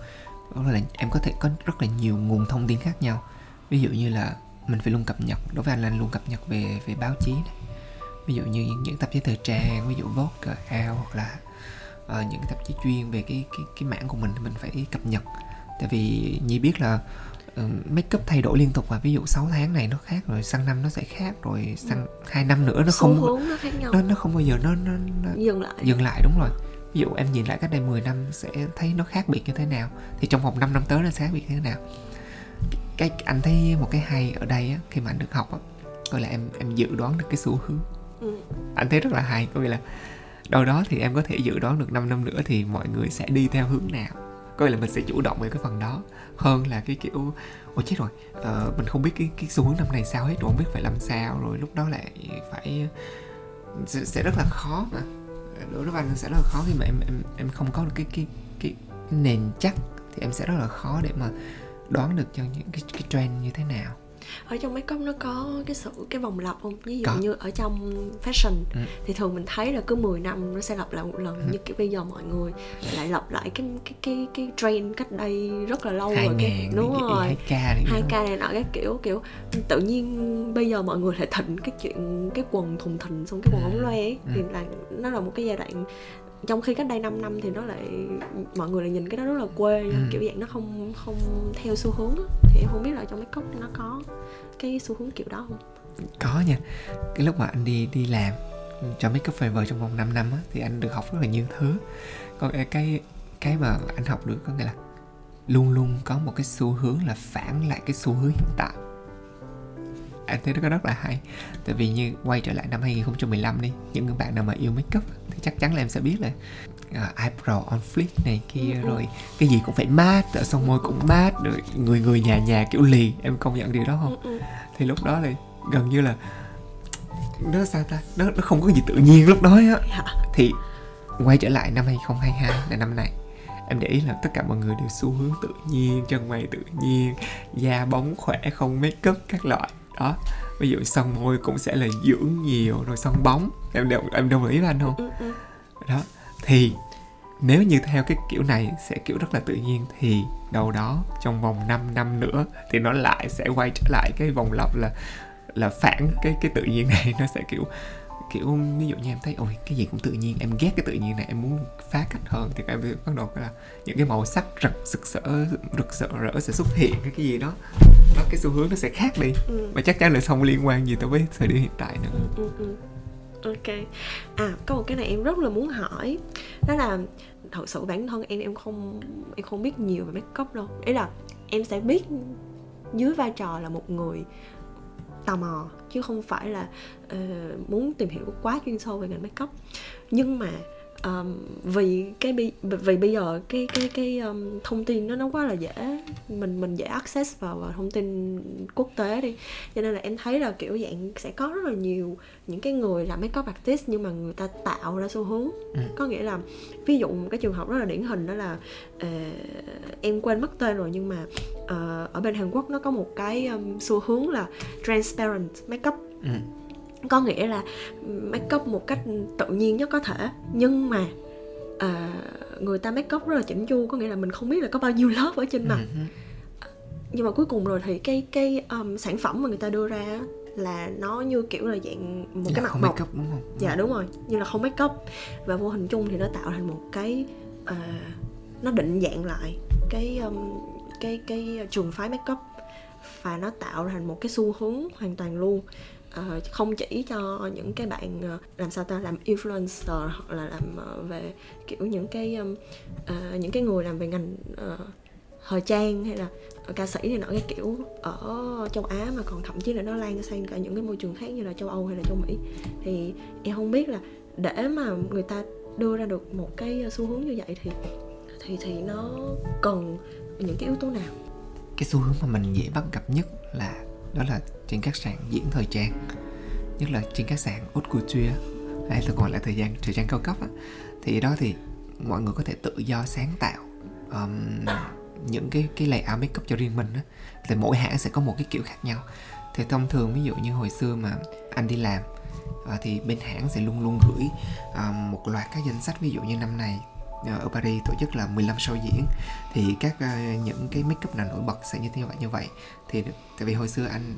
Đó là em có thể có rất là nhiều nguồn thông tin khác nhau. Ví dụ như là mình phải luôn cập nhật đối với anh là anh luôn cập nhật về về báo chí này. Ví dụ như những, những tạp chí thời trang ví dụ Vogue, Elle hoặc là uh, những tạp chí chuyên về cái cái cái mảng của mình thì mình phải cập nhật. Tại vì nhi biết là make up thay đổi liên tục và ví dụ 6 tháng này nó khác rồi sang năm nó sẽ khác rồi sang hai năm nữa nó xu không nó khác nhau. Nó nó không bao giờ nó nó, nó dừng lại. dừng lại đúng rồi. Ví dụ em nhìn lại cách đây 10 năm sẽ thấy nó khác biệt như thế nào thì trong vòng 5 năm tới nó sẽ khác biệt như thế nào. Cái anh thấy một cái hay ở đây á, khi mà anh được học á, có là em em dự đoán được cái xu hướng. Ừ. anh thấy rất là hay có nghĩa là đâu đó thì em có thể dự đoán được 5 năm nữa thì mọi người sẽ đi theo hướng nào có nghĩa là mình sẽ chủ động về cái phần đó hơn là cái kiểu ôi chết rồi uh, mình không biết cái cái xu hướng năm này sao hết rồi không biết phải làm sao rồi lúc đó lại phải sẽ, sẽ rất là khó mà. Đối với anh sẽ rất là khó khi mà em em em không có được cái cái cái, cái nền chắc thì em sẽ rất là khó để mà đoán được cho những cái cái trend như thế nào ở trong make up nó có cái sự cái vòng lặp không ví dụ có. như ở trong fashion ừ. thì thường mình thấy là cứ 10 năm nó sẽ lặp lại một lần ừ. như kiểu bây giờ mọi người lại lặp lại cái cái cái cái trend cách đây rất là lâu rồi ngàn đúng rồi hai k hai k này nọ cái kiểu kiểu tự nhiên bây giờ mọi người lại thịnh cái chuyện cái quần thùng thình xong cái quần ống loe ấy, ừ. thì là nó là một cái giai đoạn trong khi cách đây 5 năm thì nó lại mọi người lại nhìn cái đó rất là quê ừ. kiểu dạng nó không không theo xu hướng đó. thì em không biết là trong make up nó có cái xu hướng kiểu đó không? Có nha. Cái lúc mà anh đi đi làm cho make up forever trong vòng 5 năm á, thì anh được học rất là nhiều thứ. Còn cái cái mà anh học được có nghĩa là luôn luôn có một cái xu hướng là phản lại cái xu hướng hiện tại. Anh thấy nó rất là hay. Tại vì như quay trở lại năm 2015 đi những bạn nào mà yêu make up thì chắc chắn là em sẽ biết là uh, eyebrow on fleek này kia ừ. rồi cái gì cũng phải mát rồi xong môi cũng mát rồi người người nhà nhà kiểu lì em công nhận điều đó không ừ, ừ. thì lúc đó thì gần như là nó sao ta nó nó không có gì tự nhiên lúc đó á dạ. thì quay trở lại năm 2022 là năm này em để ý là tất cả mọi người đều xu hướng tự nhiên chân mày tự nhiên da bóng khỏe không make up các loại đó ví dụ son môi cũng sẽ là dưỡng nhiều rồi son bóng. Em đồng em đồng ý với anh không? Ừ, ừ, đó. Thì nếu như theo cái kiểu này sẽ kiểu rất là tự nhiên thì đâu đó trong vòng 5 năm nữa thì nó lại sẽ quay trở lại cái vòng lặp là là phản cái cái tự nhiên này. Nó sẽ kiểu kiểu ví dụ như em thấy ôi cái gì cũng tự nhiên em ghét cái tự nhiên này em muốn phá cách hơn thì em bắt đầu là những cái màu sắc rực rực rỡ rực rỡ rỡ sẽ xuất hiện cái cái gì đó. Đó cái xu hướng nó sẽ khác đi. Ừ. và chắc chắn là không liên quan gì tới với thời điểm hiện tại nữa. Ừ, ừ, ừ. ok. À có một cái này em rất là muốn hỏi đó là thật sự bản thân em em không em không biết nhiều về make up đâu. Ý là em sẽ biết dưới vai trò là một người tò mò chứ không phải là uh, muốn tìm hiểu quá chuyên sâu về ngành makeup. Nhưng mà um, vì cái vì, bây giờ cái cái cái um, thông tin nó nó quá là dễ mình mình dễ access vào, vào thông tin quốc tế đi. Cho nên là em thấy là kiểu dạng sẽ có rất là nhiều những cái người làm make up artist nhưng mà người ta tạo ra xu hướng. Ừ. có nghĩa là ví dụ một cái trường hợp rất là điển hình đó là uh, em quên mất tên rồi nhưng mà uh, ở bên Hàn Quốc nó có một cái um, xu hướng là transparent make up ừ có nghĩa là make up một cách tự nhiên nhất có thể. Nhưng mà à, người ta make up rất là chỉnh chu có nghĩa là mình không biết là có bao nhiêu lớp ở trên mặt. Ừ nhưng mà cuối cùng rồi thì cái cái um, sản phẩm mà người ta đưa ra là nó như kiểu là dạng một dạ, cái mặt không up đúng không? Dạ đúng rồi. Như là không make up. Và vô hình chung thì nó tạo thành một cái uh, nó định dạng lại cái um, cái cái trường phái make up. Và nó tạo thành một cái xu hướng hoàn toàn luôn uh, không chỉ cho những cái bạn uh, làm sao ta làm influencer hoặc là làm uh, về kiểu những cái um, uh, những cái người làm về ngành uh, thời trang hay là ca sĩ này nọ cái kiểu ở châu Á mà còn thậm chí là nó lan sang cả những cái môi trường khác như là châu Âu hay là châu Mỹ. Thì em không biết là để mà người ta đưa ra được một cái xu hướng như vậy thì thì thì nó cần những cái yếu tố nào? Cái xu hướng mà mình dễ bắt gặp nhất là đó là trên các sàn diễn thời trang nhất là trên các sàn haute couture hay tôi gọi là thời gian thời trang cao cấp á, thì đó thì mọi người có thể tự do sáng tạo um, những cái cái layout make up cho riêng mình á. Thì mỗi hãng sẽ có một cái kiểu khác nhau. Thì thông thường ví dụ như hồi xưa mà anh đi làm uh, thì bên hãng sẽ luôn luôn gửi uh, một loạt các danh sách ví dụ như năm này ờ, ở Paris tổ chức là 15 show diễn. Thì các uh, những cái make up nào nổi bật sẽ như thế vậy như vậy. Thì tại vì hồi xưa anh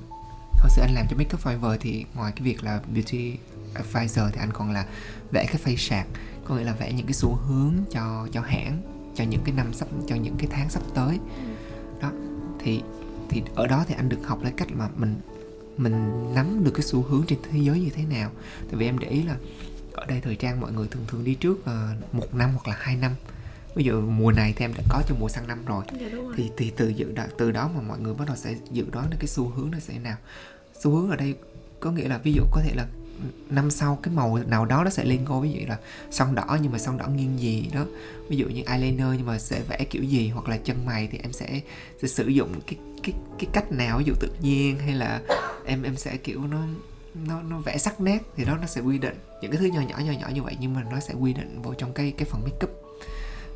hồi xưa anh làm cho make up forever thì ngoài cái việc là beauty advisor thì anh còn là vẽ cái face sạc có nghĩa là vẽ những cái xu hướng cho cho hãng cho những cái năm sắp cho những cái tháng sắp tới. Đó thì thì ở đó thì anh được học lấy cách mà mình mình nắm được cái xu hướng trên thế giới như thế nào. Tại vì em để ý là ở đây thời trang mọi người thường thường đi trước uh, một năm hoặc là hai năm ví dụ mùa này thì em đã có cho mùa sang năm rồi, dạ, rồi. thì thì từ dự đó, từ đó mà mọi người bắt đầu sẽ dự đoán được cái xu hướng nó sẽ nào. Xu hướng ở đây có nghĩa là ví dụ có thể là năm sau cái màu nào đó nó sẽ lên ngôi ví dụ là son đỏ nhưng mà son đỏ nghiêng gì đó. Ví dụ như eyeliner nhưng mà sẽ vẽ kiểu gì hoặc là chân mày thì em sẽ sẽ sử dụng cái cái cái cách nào ví dụ tự nhiên hay là em em sẽ kiểu nó nó nó vẽ sắc nét thì đó nó sẽ quy định. Những cái thứ nhỏ nhỏ nhỏ nhỏ như vậy nhưng mà nó sẽ quy định vào trong cái cái phần make up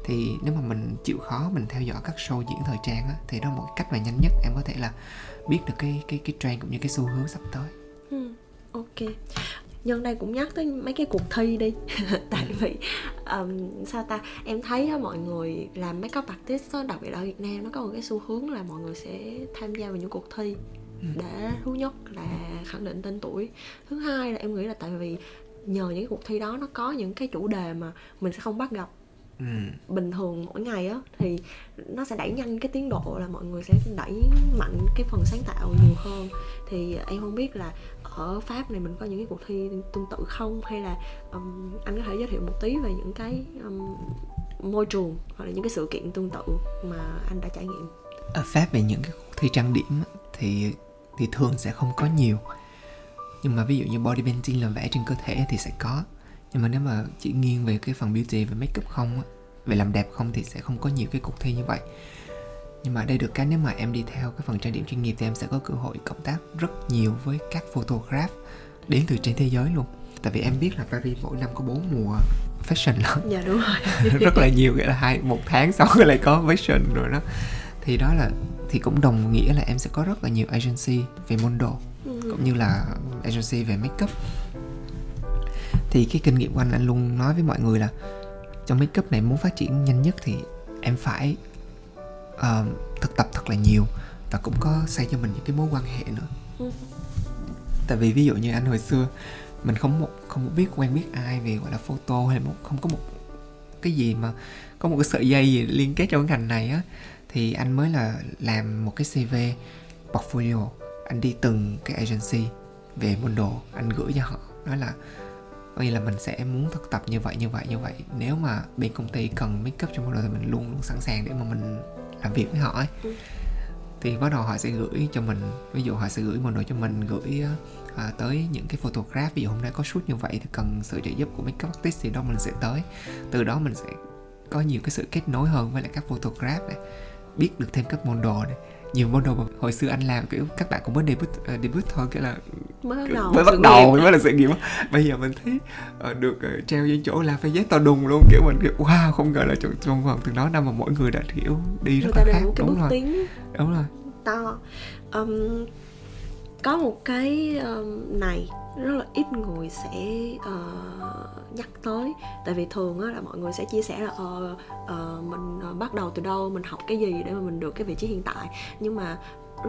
thì nếu mà mình chịu khó mình theo dõi các show diễn thời trang á, thì đó là một cách mà nhanh nhất em có thể là biết được cái cái cái trend cũng như cái xu hướng sắp tới. Ừ, ok. Nhân đây cũng nhắc tới mấy cái cuộc thi đi. Tại vì um, sao ta? Em thấy đó, mọi người làm make up artist đó, đặc biệt là ở Việt Nam nó có một cái xu hướng là mọi người sẽ tham gia vào những cuộc thi ừ. để thứ nhất là khẳng định tên tuổi. Thứ hai là em nghĩ là tại vì nhờ những cuộc thi đó nó có những cái chủ đề mà mình sẽ không bắt gặp ừ. bình thường mỗi ngày á thì nó sẽ đẩy nhanh cái tiến độ là mọi người sẽ đẩy mạnh cái phần sáng tạo nhiều hơn. Thì em không biết là ở pháp này mình có những cái cuộc thi tương tự không? Hay là um, anh có thể giới thiệu một tí về những cái um, môi trường hoặc là những cái sự kiện tương tự mà anh đã trải nghiệm? Ở pháp về những cái cuộc thi trang điểm thì thì thường sẽ không có nhiều. Nhưng mà ví dụ như body painting là vẽ trên cơ thể thì sẽ có nhưng mà nếu mà chỉ nghiêng về cái phần beauty và makeup không á về làm đẹp không thì sẽ không có nhiều cái cuộc thi như vậy. Nhưng mà đây được cái nếu mà em đi theo cái phần trang điểm chuyên nghiệp thì em sẽ có cơ hội cộng tác rất nhiều với các photograph đến từ trên thế giới luôn. Tại vì em biết là Paris mỗi năm có bốn mùa fashion lắm. Dạ đúng rồi. Rất là nhiều nghĩa là hai một tháng sau lại có fashion rồi đó. Thì đó là thì cũng đồng nghĩa là em sẽ có rất là nhiều agency về môn đồ ừ. cũng như là agency về makeup thì cái kinh nghiệm của anh anh luôn nói với mọi người là trong makeup này muốn phát triển nhanh nhất thì em phải uh, thực tập thật là nhiều và cũng có xây cho mình những cái mối quan hệ nữa ừ. tại vì ví dụ như anh hồi xưa mình không một không biết quen biết ai về gọi là photo hay một không có một cái gì mà có một cái sợi dây gì liên kết trong cái ngành này á thì anh mới là làm một cái CV portfolio anh đi từng cái agency về môn đồ anh gửi cho họ nói là có nghĩa là mình sẽ muốn thực tập như vậy như vậy như vậy. Nếu mà bên công ty cần make up cho một đồ thì mình luôn luôn sẵn sàng để mà mình làm việc với họ ấy. Ừ. thì bắt đầu họ sẽ gửi cho mình ví dụ họ sẽ gửi một đồ cho mình gửi ờ, à, tới những cái photograph. Ví dụ hôm nay có shoot như vậy thì cần sự trợ giúp của makeup artist thì đó mình sẽ tới. Từ đó mình sẽ có nhiều cái sự kết nối hơn với lại các photograph này biết được thêm các môn đồ này nhiều môn đồ mà hồi xưa anh làm kiểu các bạn cũng mới debut uh, debut thôi kiểu là mới bắt đầu mới bắt đầu mới là sự nghiệp bây giờ mình thấy uh, được uh, treo trên chỗ là phải giấy to đùng luôn kiểu mình kiểu wow không ngờ là trong, trong vòng từng đó năm mà mỗi người đã kiểu đi rất là khác. đúng rồi. đúng rồi. to. Um, có một cái um, này rất là ít người sẽ uh, nhắc tới. Tại vì thường á, là mọi người sẽ chia sẻ là uh, uh, mình uh, bắt đầu từ đâu mình học cái gì để mà mình được cái vị trí hiện tại. Nhưng mà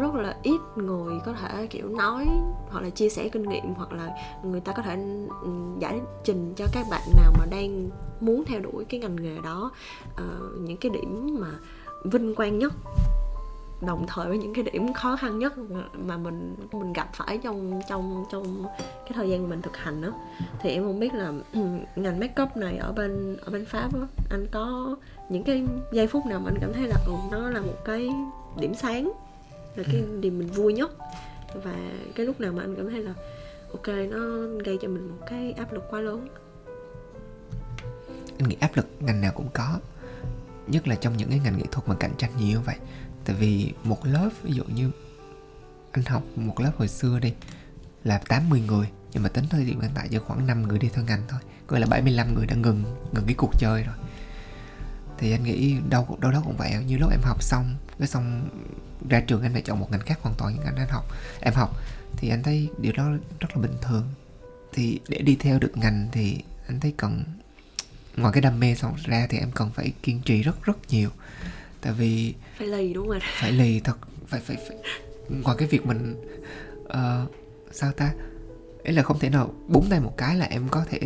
rất là ít người có thể kiểu nói hoặc là chia sẻ kinh nghiệm hoặc là người ta có thể giải trình cho các bạn nào mà đang muốn theo đuổi cái ngành nghề đó. Uh, những cái điểm mà vinh quang nhất đồng thời với những cái điểm khó khăn nhất mà mình mình gặp phải trong trong trong cái thời gian mà mình thực hành đó thì em không biết là ngành makeup này ở bên ở bên pháp đó, anh có những cái giây phút nào mà anh cảm thấy là ừ, nó là một cái điểm sáng là cái ừ. điểm mình vui nhất? Và cái lúc nào mà anh cảm thấy là ok nó gây cho mình một cái áp lực quá lớn? Anh nghĩ áp lực ngành nào cũng có nhất là trong những cái ngành nghệ thuật mà cạnh tranh nhiều vậy tại vì một lớp, ví dụ như anh học một lớp hồi xưa đi, là 80 người, nhưng mà tính thời điểm hiện tại chỉ khoảng 5 người đi theo ngành thôi coi là 75 người đã ngừng ngừng cái cuộc chơi rồi. Thì anh nghĩ đâu đâu đó cũng vậy, như lúc em học xong, cái xong ra trường anh phải chọn một ngành khác hoàn toàn những ngành anh học, em học, thì anh thấy điều đó rất là bình thường. Thì để đi theo được ngành thì anh thấy cần, ngoài cái đam mê xong ra thì em cần phải kiên trì rất rất nhiều. Tại vì phải lì đúng rồi. Phải lì thật phải phải phải. Ngoài cái việc mình uh, sao ta? Ấy là không thể nào búng tay một cái là em có thể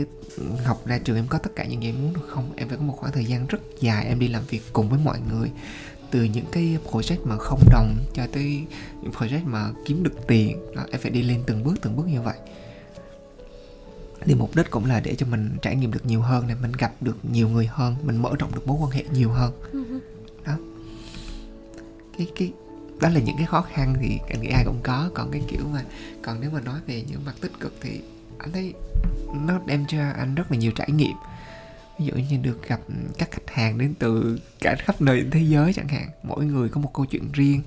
học ra trường em có tất cả những gì em muốn được không? Em phải có một khoảng thời gian rất dài em đi làm việc cùng với mọi người. Từ những cái project mà không đồng cho tới những project mà kiếm được tiền đó, em phải đi lên từng bước từng bước như vậy. Thì mục đích cũng là để cho mình trải nghiệm được nhiều hơn để mình gặp được nhiều người hơn mình mở rộng được mối quan hệ nhiều hơn. Ừ cái cái đó là những cái khó khăn thì anh nghĩ ai cũng có. Còn cái kiểu mà còn nếu mà nói về những mặt tích cực thì anh thấy nó đem cho anh rất là nhiều trải nghiệm. Ví dụ như được gặp các khách hàng đến từ cả khắp nơi thế giới chẳng hạn mỗi người có một câu chuyện riêng.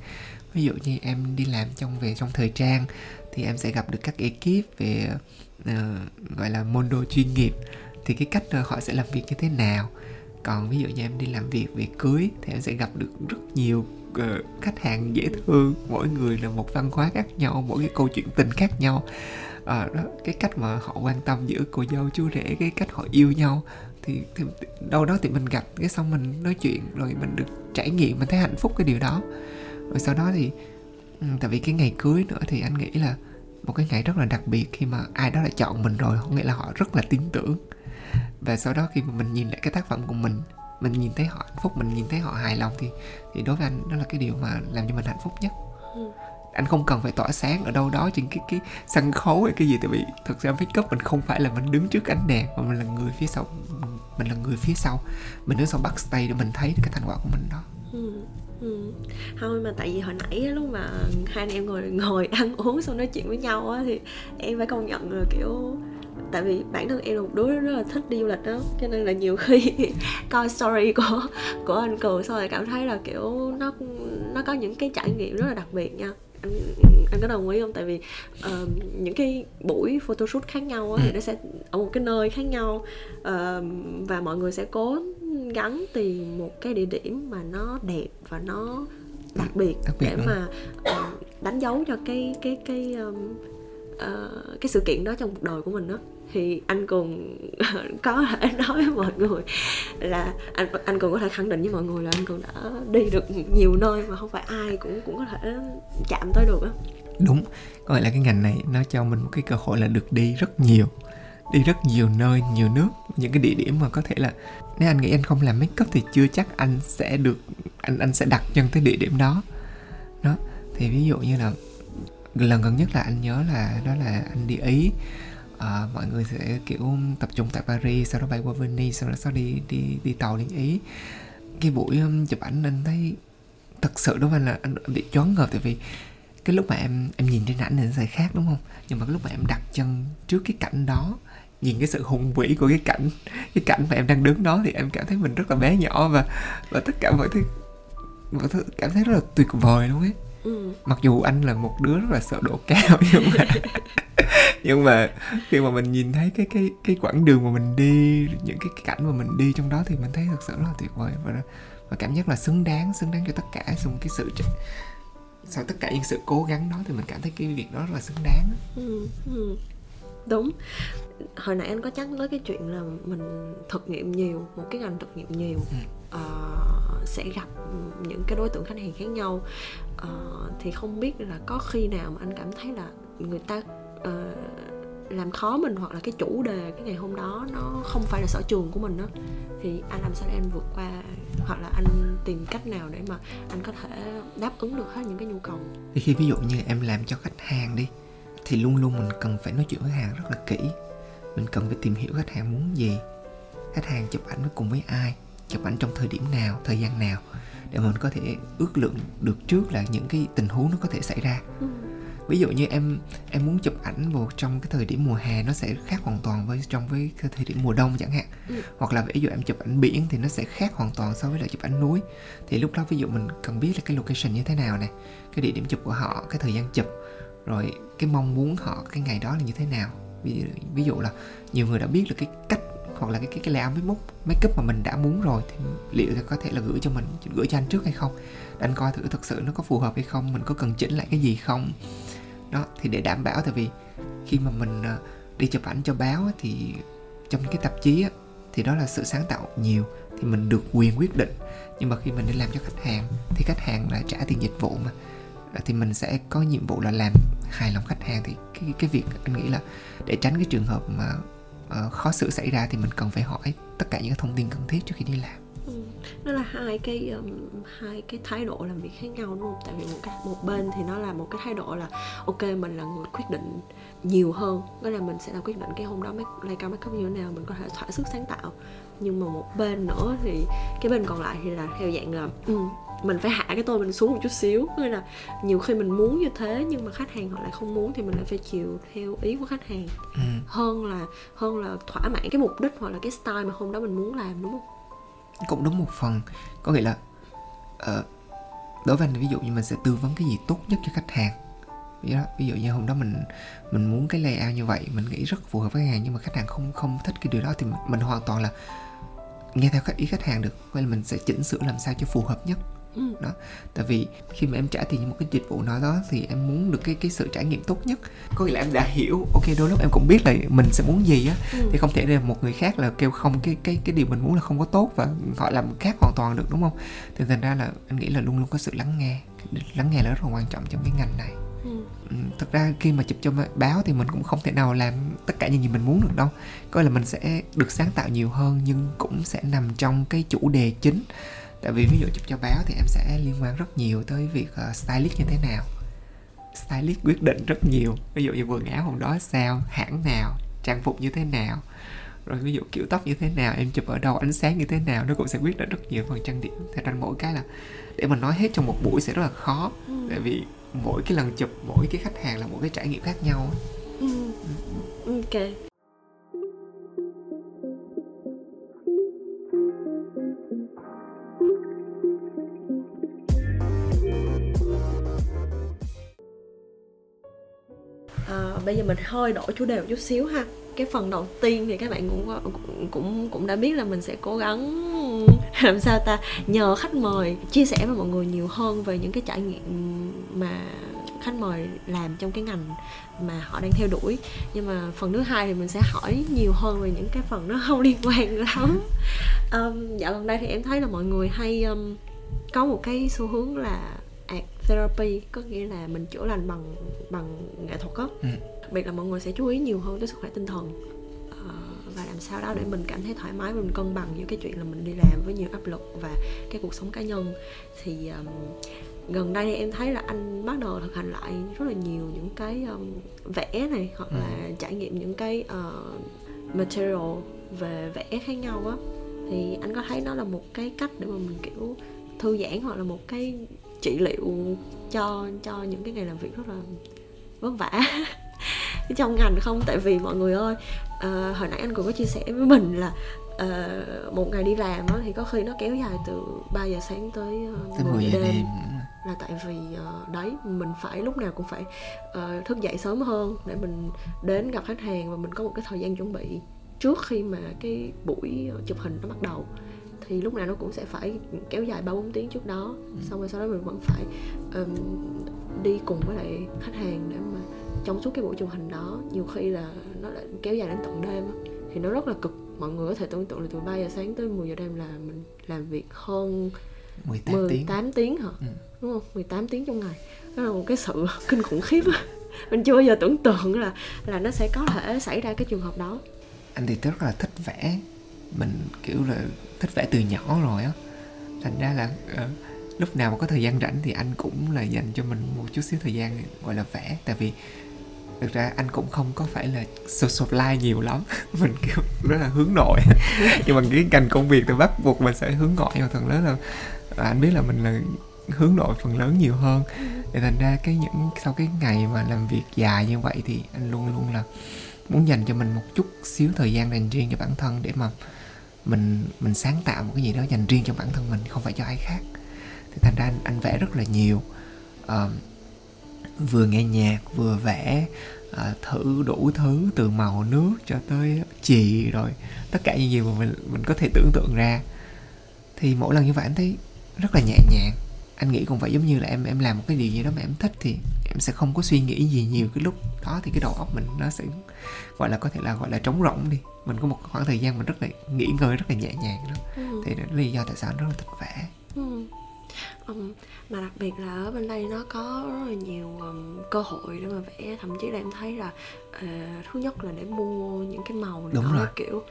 Ví dụ như em đi làm trong về trong thời trang thì em sẽ gặp được các ekip về uh, gọi là môn đồ chuyên nghiệp thì cái cách ờ, họ sẽ làm việc như thế nào. Còn ví dụ như em đi làm việc về cưới thì em sẽ gặp được rất nhiều uh, khách hàng dễ thương. Mỗi người là một văn hóa khác nhau mỗi cái câu chuyện tình khác nhau. À, đó cái cách mà họ quan tâm giữa cô dâu chú rể cái cách họ yêu nhau thì, thì đâu đó thì mình gặp cái xong mình nói chuyện rồi mình được trải nghiệm mình thấy hạnh phúc cái điều đó. Rồi sau đó thì ừ, tại vì cái ngày cưới nữa thì anh nghĩ là một cái ngày rất là đặc biệt khi mà ai đó đã chọn mình rồi có nghĩa là họ rất là tin tưởng. Và sau đó khi mà mình nhìn lại cái tác phẩm của mình mình nhìn thấy họ hạnh phúc mình nhìn thấy họ hài lòng thì thì đối với anh đó là cái điều mà làm cho mình hạnh phúc nhất ừ. anh không cần phải tỏa sáng ở đâu đó trên cái cái sân khấu hay cái gì tại vì thực ra make up mình không phải là mình đứng trước ánh đèn mà mình là người phía sau mình là người phía sau mình đứng sau backstage để mình thấy cái thành quả của mình đó ừ. Ừ. thôi mà tại vì hồi nãy lúc mà hai anh em ngồi ngồi ăn uống xong nói chuyện với nhau á thì em phải công nhận là kiểu tại vì bản thân em là một đứa rất là thích đi du lịch đó cho nên là nhiều khi coi story của của anh cường xong rồi cảm thấy là kiểu nó nó có những cái trải nghiệm rất là đặc biệt nha. Anh anh có đồng ý không? Tại vì uh, những cái buổi photoshoot khác nhau á, thì nó sẽ ở một cái nơi khác nhau uh, và mọi người sẽ cố gắng tìm một cái địa điểm mà nó đẹp và nó đặc biệt, đặc biệt để luôn. mà uh, đánh dấu cho cái cái cái um, uh, cái sự kiện đó trong cuộc đời của mình đó thì anh cường có thể nói với mọi người là anh anh cường có thể khẳng định với mọi người là anh cường đã đi được nhiều nơi mà không phải ai cũng cũng có thể chạm tới được á. Đúng, có nghĩa là cái ngành này nó cho mình một cái cơ hội là được đi rất nhiều, đi rất nhiều nơi, nhiều nước, những cái địa điểm mà có thể là nếu anh nghĩ anh không làm make up thì chưa chắc anh sẽ được, anh anh sẽ đặt chân tới địa điểm đó. Đó, thì ví dụ như là lần gần nhất là anh nhớ là đó là anh đi ý à, mọi người sẽ kiểu tập trung tại Paris sau đó bay qua Venice sau đó sau đi đi đi tàu đến Ý. Cái buổi um, chụp ảnh anh thấy thật sự đúng anh là anh bị choáng ngợp tại vì cái lúc mà em em nhìn trên ảnh thì nó sẽ khác đúng không? Nhưng mà cái lúc mà em đặt chân trước cái cảnh đó nhìn cái sự hùng vĩ của cái cảnh cái cảnh mà em đang đứng đó thì em cảm thấy mình rất là bé nhỏ và và tất cả mọi thứ mọi thứ cảm thấy rất là tuyệt vời luôn ấy ừ. mặc dù anh là một đứa rất là sợ độ cao nhưng mà nhưng mà khi mà mình nhìn thấy cái cái cái quãng đường mà mình đi những cái, cảnh mà mình đi trong đó thì mình thấy thật sự rất là tuyệt vời và và cảm giác là xứng đáng xứng đáng cho tất cả xong cái sự sau tất cả những sự cố gắng đó thì mình cảm thấy cái việc đó rất là xứng đáng ừ, ừ. đúng hồi nãy anh có nhắc tới cái chuyện là mình thực nghiệm nhiều một cái ngành thực nghiệm nhiều ừ uh, sẽ gặp những cái đối tượng khách hàng khác nhau. Uh, thì không biết là có khi nào mà anh cảm thấy là người ta uh, làm khó mình hoặc là cái chủ đề cái ngày hôm đó nó không phải là sở trường của mình đó thì anh làm sao để anh vượt qua hoặc là anh tìm cách nào để mà anh có thể đáp ứng được hết những cái nhu cầu? Thì khi ví dụ như em làm cho khách hàng đi thì luôn luôn mình cần phải nói chuyện với hàng rất là kỹ. Mình cần phải tìm hiểu khách hàng muốn gì khách hàng chụp ảnh với cùng với ai chụp ảnh trong thời điểm nào thời gian nào để mình có thể ước lượng được trước là những cái tình huống nó có thể xảy ra. Ừ. Ví dụ như em em muốn chụp ảnh vào trong cái thời điểm mùa hè nó sẽ khác hoàn toàn với trong với cái thời điểm mùa đông chẳng hạn. Ừ. hoặc là ví dụ em chụp ảnh biển thì nó sẽ khác hoàn toàn so với lại chụp ảnh núi. Thì lúc đó ví dụ mình cần biết là cái location như thế nào này cái địa điểm chụp của họ cái thời gian chụp rồi cái mong muốn họ cái ngày đó là như thế nào. Ví, ví dụ là nhiều người đã biết được cái cách hoặc là cái cái cái layout make up makeup mà mình đã muốn rồi thì liệu thì có thể là gửi cho mình, gửi cho anh trước hay không? Để anh coi thử thực sự nó có phù hợp hay không, mình có cần chỉnh lại cái gì không? Đó, thì để đảm bảo tại vì khi mà mình ờ, đi chụp ảnh cho báo thì trong cái tạp chí thì đó là sự sáng tạo nhiều thì mình được quyền quyết định. Nhưng mà khi mình đi làm cho khách hàng thì khách hàng là trả tiền dịch vụ mà ờ, thì mình sẽ có nhiệm vụ là làm hài lòng khách hàng. Thì cái cái việc anh nghĩ là để tránh cái trường hợp mà uh, khó xử xảy ra thì mình cần phải hỏi tất cả những thông tin cần thiết trước khi đi làm. Ừ, nó là hai cái um, hai cái thái độ làm việc khác nhau đúng không? Tại vì một cái một bên thì nó là một cái thái độ là ok mình là người quyết định nhiều hơn. Đó là mình sẽ là quyết định cái hôm đó make cao make như thế nào mình có thể thỏa sức sáng tạo. Nhưng mà một bên nữa thì cái bên còn lại thì là theo dạng là um, mình phải hạ cái tôi mình xuống một chút xíu. Nên là nhiều khi mình muốn như thế nhưng mà khách hàng họ lại không muốn thì mình lại phải chiều theo ý của khách hàng. Ừ. hơn là hơn là thỏa mãn cái mục đích hoặc là cái style mà hôm đó mình muốn làm đúng không? Cũng đúng một phần. Có nghĩa là uh, đối với anh ví dụ như mình sẽ tư vấn cái gì tốt nhất cho khách hàng. Ví dụ, ví dụ như hôm đó mình mình muốn cái layout như vậy mình nghĩ rất phù hợp với khách hàng nhưng mà khách hàng không không thích cái điều đó thì mình, mình hoàn toàn là nghe theo ý khách hàng được. Vậy là mình sẽ chỉnh sửa làm sao cho phù hợp nhất ừ. đó tại vì khi mà em trả tiền cho một cái dịch vụ nào đó thì em muốn được cái cái sự trải nghiệm tốt nhất có nghĩa là em đã hiểu ok đôi lúc em cũng biết là mình sẽ muốn gì á Ừ. thì không thể để một người khác là kêu không cái cái cái điều mình muốn là không có tốt và họ làm khác hoàn toàn được đúng không thì thành ra là anh nghĩ là luôn luôn có sự lắng nghe lắng nghe là rất là quan trọng trong cái ngành này Ừ. Ừ, thật ra khi mà chụp cho báo thì mình cũng không thể nào làm tất cả những gì mình muốn được đâu coi là mình sẽ được sáng tạo nhiều hơn nhưng cũng sẽ nằm trong cái chủ đề chính tại vì ví dụ chụp cho báo thì em sẽ liên quan rất nhiều tới việc uh, stylist như thế nào stylist quyết định rất nhiều ví dụ như quần áo hôm đó sao hãng nào trang phục như thế nào rồi ví dụ kiểu tóc như thế nào em chụp ở đâu ánh sáng như thế nào nó cũng sẽ quyết định rất nhiều phần trang điểm thật ra mỗi cái là để mà nói hết trong một buổi sẽ rất là khó Ừ. tại vì mỗi cái lần chụp mỗi cái khách hàng là một cái trải nghiệm khác nhau. Ừ. ok bây giờ mình hơi đổi chủ đề một chút xíu ha. Cái phần đầu tiên thì các bạn cũng cũng cũng cũng đã biết là mình sẽ cố gắng làm sao ta nhờ khách mời chia sẻ với mọi người nhiều hơn về những cái trải nghiệm mà khách mời làm trong cái ngành mà họ đang theo đuổi. Nhưng mà phần thứ hai thì mình sẽ hỏi nhiều hơn về những cái phần nó không liên quan lắm. Um, dạo gần đây thì em thấy là mọi người hay um, có một cái xu hướng là art therapy có nghĩa là mình chữa lành bằng bằng nghệ thuật á. Ừ đặc biệt là mọi người sẽ chú ý nhiều hơn tới sức khỏe tinh thần. Ờ, và làm sao đó để mình cảm thấy thoải mái và mình cân bằng giữa cái chuyện là mình đi làm với nhiều áp lực và cái cuộc sống cá nhân. Thì um, gần đây em thấy là anh bắt đầu thực hành lại rất là nhiều những cái um, vẽ này hoặc là trải nghiệm những cái uh, material về vẽ khác nhau á. Thì anh có thấy nó là một cái cách để mà mình kiểu thư giãn hoặc là một cái trị liệu cho cho những cái ngày làm việc rất là vất vả trong ngành không? Tại vì mọi người ơi ờ, hồi nãy anh cũng có chia sẻ với mình là ờ, một ngày đi làm á, thì có khi nó kéo dài từ 3 giờ sáng tới uh, tới 10 giờ đêm. là tại vì ờ, đấy mình phải lúc nào cũng phải ờ, thức dậy sớm hơn để mình đến gặp khách hàng và mình có một cái thời gian chuẩn bị trước khi mà cái buổi chụp hình nó bắt đầu. Thì lúc nào nó cũng sẽ phải kéo dài ba bốn tiếng trước đó. Xong rồi sau đó mình vẫn phải ừm, đi cùng với lại khách hàng để mà trong suốt cái buổi chụp hình đó nhiều khi là nó lại kéo dài đến tận đêm á. thì nó rất là cực mọi người có thể tưởng tượng là từ 3 giờ sáng tới 10 giờ đêm là mình làm việc hơn 18 tiếng 18 tiếng hả? Ừ. Đúng không? 18 tiếng trong ngày. Đó là một cái sự kinh khủng khiếp. Mình chưa bao giờ tưởng tượng là là nó sẽ có thể xảy ra cái trường hợp đó. anh thì rất là thích vẽ mình kiểu là thích vẽ từ nhỏ rồi á thành ra là ờ, lúc nào mà có thời gian rảnh thì anh cũng là dành cho mình một chút xíu thời gian gọi là vẽ tại vì thực ra anh cũng không có phải là social life nhiều lắm. Mình kiểu rất là hướng nội. Nhưng mà cái ngành công việc thì bắt buộc mình sẽ hướng ngoại và phần lớn là à, anh biết là mình là hướng nội phần lớn nhiều hơn. Để thành ra cái những sau cái ngày mà làm việc dài như vậy thì anh luôn luôn là muốn dành cho mình một chút xíu thời gian dành riêng cho bản thân để mà mình mình sáng tạo một cái gì đó dành riêng cho bản thân mình không phải cho ai khác. Thì thành ra anh, anh vẽ rất là nhiều. Uh, vừa nghe nhạc vừa vẽ ờ, thử đủ thứ từ màu nước cho tới chì rồi tất cả những gì mà mình mình có thể tưởng tượng ra. Thì mỗi lần như vậy anh thấy rất là nhẹ nhàng. Anh nghĩ cũng vậy giống như là em em làm một cái điều gì đó mà em thích thì em sẽ không có suy nghĩ gì nhiều cái lúc đó thì cái đầu óc mình nó sẽ gọi là có thể là gọi là trống rỗng đi. Mình có một khoảng thời gian mình rất là nghỉ ngơi rất là nhẹ nhàng đó. Ừ. thì đó là lý do tại sao anh rất là thích vẽ Ừm, mà đặc biệt là ở bên đây nó có rất là nhiều ừm, cơ hội để mà vẽ. Thậm chí là em thấy là ờ, thứ nhất là để mua những cái màu này Đúng rồi. kiểu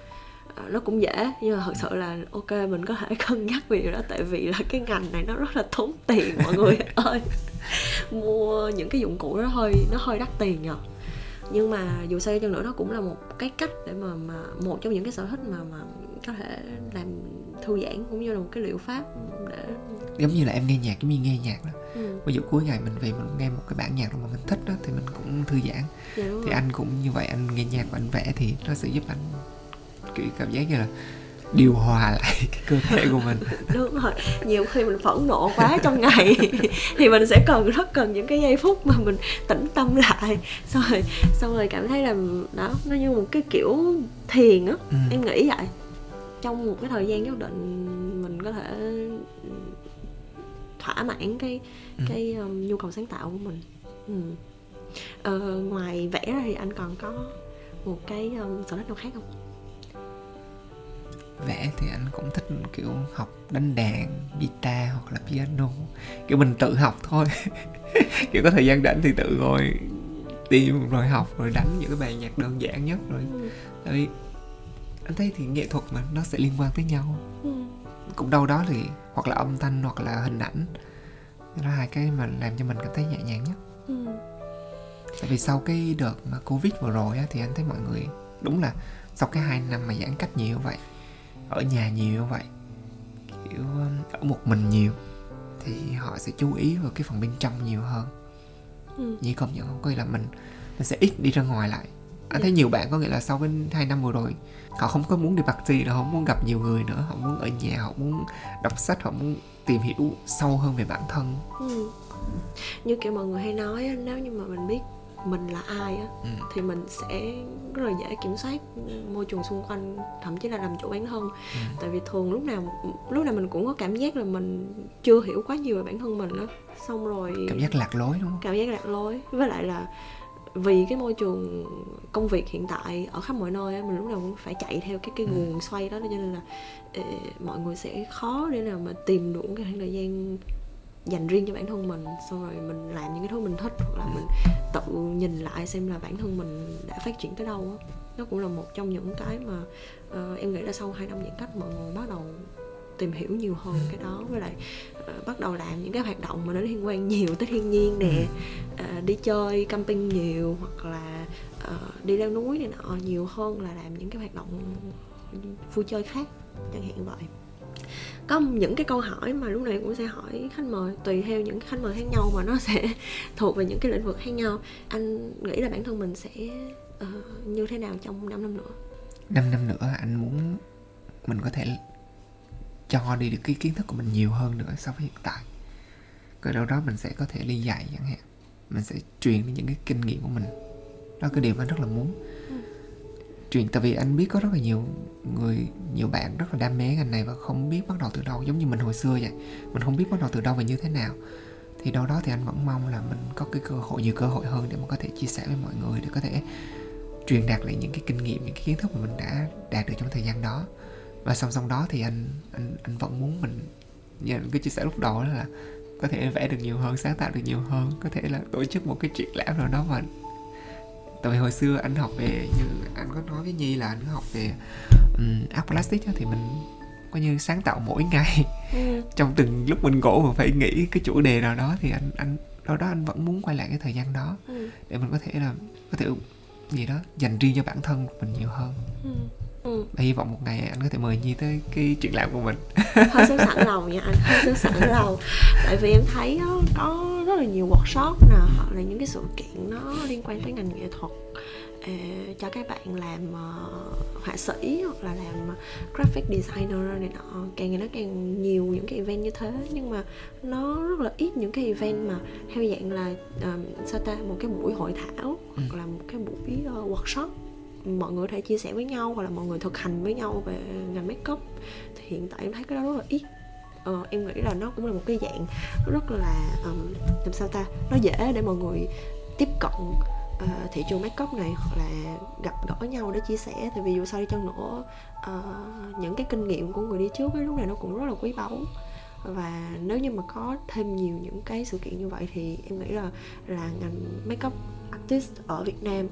ờ, nó cũng dễ. Nhưng mà thật sự là ok mình có thể cân nhắc về điều đó tại vì là cái ngành này nó rất là tốn tiền mọi người ơi. Mua những cái dụng cụ đó hơi nó hơi đắt tiền nhờ nhưng mà dù sao chăng nữa nó cũng là một cái cách để mà mà một trong những cái sở thích mà mà có thể làm thư giãn cũng như là một cái liệu pháp để giống như là em nghe nhạc giống như nghe nhạc đó ừ. ví dụ cuối ngày mình về mình nghe một cái bản nhạc mà mình thích đó thì mình cũng thư giãn dạ, thì rồi. anh cũng như vậy anh nghe nhạc và anh vẽ thì nó sẽ giúp anh kiểu cảm giác như là điều hòa lại cái cơ thể của mình đúng rồi nhiều khi mình phẫn nộ quá trong ngày thì mình sẽ cần rất cần những cái giây phút mà mình tĩnh tâm lại xong rồi xong rồi cảm thấy là đó nó như một cái kiểu thiền á ừ. em nghĩ vậy trong một cái thời gian nhất định mình có thể ừ, thỏa mãn cái Ừ. cái um, nhu cầu sáng tạo của mình ừ. ờ, ngoài vẽ ra thì anh còn có một cái um, sở thích nào khác không vẽ thì anh cũng thích kiểu học đánh đàn guitar hoặc là piano kiểu mình tự học thôi kiểu có thời gian rảnh thì tự ngồi tìm rồi học rồi đánh những cái bài nhạc đơn giản nhất rồi ừ. tại vì anh thấy thì nghệ thuật mà nó sẽ liên quan tới nhau Ừ. cũng đâu đó thì hoặc là âm thanh hoặc là hình ảnh đó là hai cái mà làm cho mình cảm thấy nhẹ nhàng nhất Ừ. tại vì sau cái đợt mà covid vừa rồi á, thì anh thấy mọi người đúng là sau cái hai năm mà giãn cách nhiều vậy ở nhà nhiều vậy kiểu um, ở một mình nhiều thì họ sẽ chú ý vào cái phần bên trong nhiều hơn. Ừ. như công nhận không? Có nghĩa là mình mình sẽ ít đi ra ngoài lại. Anh thấy nhiều bạn có nghĩa là sau cái hai năm vừa rồi họ không có muốn đi party nữa họ không muốn gặp nhiều người nữa. Họ muốn ở nhà họ muốn đọc sách họ muốn tìm hiểu sâu hơn về bản thân. Ừ. như kiểu mọi người hay nói nếu như mà mình biết mình là ai á ừ. thì mình sẽ rất là dễ kiểm soát môi trường xung quanh thậm chí là làm chủ bản thân Ừ. tại vì thường lúc nào lúc nào mình cũng có cảm giác là mình chưa hiểu quá nhiều về bản thân mình á xong rồi cảm giác lạc lối đúng không cảm giác lạc lối với lại là vì cái môi trường công việc hiện tại ở khắp mọi nơi á, mình lúc nào cũng phải chạy theo cái cái Ừ. nguồn xoay đó cho nên là ờ, mọi người sẽ khó để nào mà tìm đủ cái khoảng thời gian dành riêng cho bản thân mình xong rồi mình làm những cái thứ mình thích hoặc là mình tự nhìn lại xem là bản thân mình đã phát triển tới đâu á. Nó cũng là một trong những cái mà ờ, em nghĩ là sau 2 năm giãn cách mọi người bắt đầu tìm hiểu nhiều hơn cái đó với lại ờ, bắt đầu làm những cái hoạt động mà nó liên quan nhiều tới thiên nhiên nè ờ, đi chơi camping nhiều hoặc là ờ, đi leo núi này nọ nhiều hơn là làm những cái hoạt động vui chơi khác chẳng hạn vậy có những cái câu hỏi mà lúc này cũng sẽ hỏi khách mời tùy theo những khách mời khác nhau mà nó sẽ thuộc về những cái lĩnh vực khác nhau. Anh nghĩ là bản thân mình sẽ uh, như thế nào trong 5 năm nữa? 5 năm nữa anh muốn mình có thể cho đi được cái kiến thức của mình nhiều hơn nữa so với hiện tại. Cái đâu đó mình sẽ có thể đi dạy chẳng hạn. Mình sẽ truyền đi những cái kinh nghiệm của mình. Đó là cái điều mà anh rất là muốn truyền tại vì anh biết có rất là nhiều người, nhiều bạn rất là đam mê ngành này và không biết bắt đầu từ đâu, giống như mình hồi xưa vậy. Mình không biết bắt đầu từ đâu và như thế nào. Thì đâu đó thì anh vẫn mong là mình có cái cơ hội, nhiều cơ hội hơn để mình có thể chia sẻ với mọi người, để có thể truyền đạt lại những cái kinh nghiệm, những cái kiến thức mà mình đã đạt được trong thời gian đó. Và song song đó thì anh anh anh vẫn muốn mình, như anh cứ chia sẻ lúc đầu đó là có thể vẽ được nhiều hơn, sáng tạo được nhiều hơn, có thể là tổ chức một cái triển lãm nào đó mà tại vì hồi xưa anh học về như anh có nói với nhi là anh học về um, art plastic thì mình coi như sáng tạo mỗi ngày ừ. trong từng lúc mình ngủ mình phải nghĩ cái chủ đề nào đó thì anh anh đâu đó anh vẫn muốn quay lại cái thời gian đó Ừ. để mình có thể là có thể gì đó dành riêng cho bản thân mình nhiều hơn Ừ. Ừ. và hy vọng một ngày anh có thể mời nhi tới cái triển lãm của mình hơi sẵn lòng nha anh hơi sẵn lòng tại vì em thấy đó, có rất là nhiều workshop nè hoặc là những cái sự kiện nó liên quan tới ngành nghệ thuật. Ờ, cho các bạn làm ờ, họa sĩ hoặc là làm graphic designer này nọ càng ngày nó càng nhiều những cái event như thế. Nhưng mà nó rất là ít những cái event mà theo dạng là ờ, sao ta một cái buổi hội thảo Ừ. hoặc là một cái buổi ờ, workshop. Mọi người có thể chia sẻ với nhau hoặc là mọi người thực hành với nhau về ngành make up thì hiện tại em thấy cái đó rất là ít ờ, em nghĩ là nó cũng là một cái dạng rất là um, làm sao ta nó dễ để mọi người tiếp cận uh, thị trường make up này hoặc là gặp gỡ nhau để chia sẻ. Tại vì dù sao đi chăng nữa uh, những cái kinh nghiệm của người đi trước ấy, lúc này nó cũng rất là quý báu. Và nếu như mà có thêm nhiều những cái sự kiện như vậy thì em nghĩ là là ngành make up artist ở Việt Nam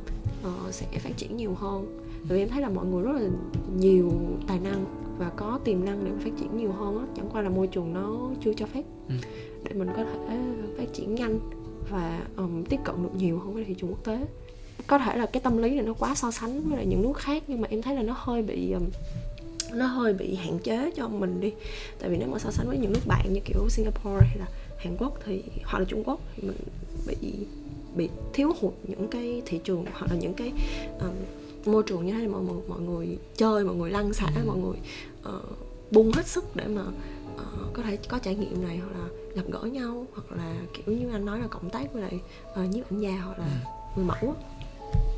uh, sẽ phát triển nhiều hơn vì em thấy là mọi người rất là nhiều tài năng và có tiềm năng để mà phát triển nhiều hơn á. Chẳng qua là môi trường nó chưa cho phép Ừ. để mình có thể phát triển nhanh và um, tiếp cận được nhiều hơn với thị trường quốc tế. Có thể là cái tâm lý này nó quá so sánh với lại những nước khác nhưng mà em thấy là nó hơi bị um, nó hơi bị hạn chế cho mình đi. Tại vì nếu mà so sánh với những nước bạn như kiểu Singapore hay là Hàn Quốc thì hoặc là Trung Quốc thì mình bị bị thiếu hụt những cái thị trường hoặc là những cái um, môi trường như thế này mọi người mọi người chơi mọi người lăn xả ừ. mọi người uh, bung hết sức để mà uh, có thể có trải nghiệm này hoặc là gặp gỡ nhau hoặc là kiểu như anh nói là cộng tác với lại uh, nhiếp ảnh gia hoặc là ừ. người mẫu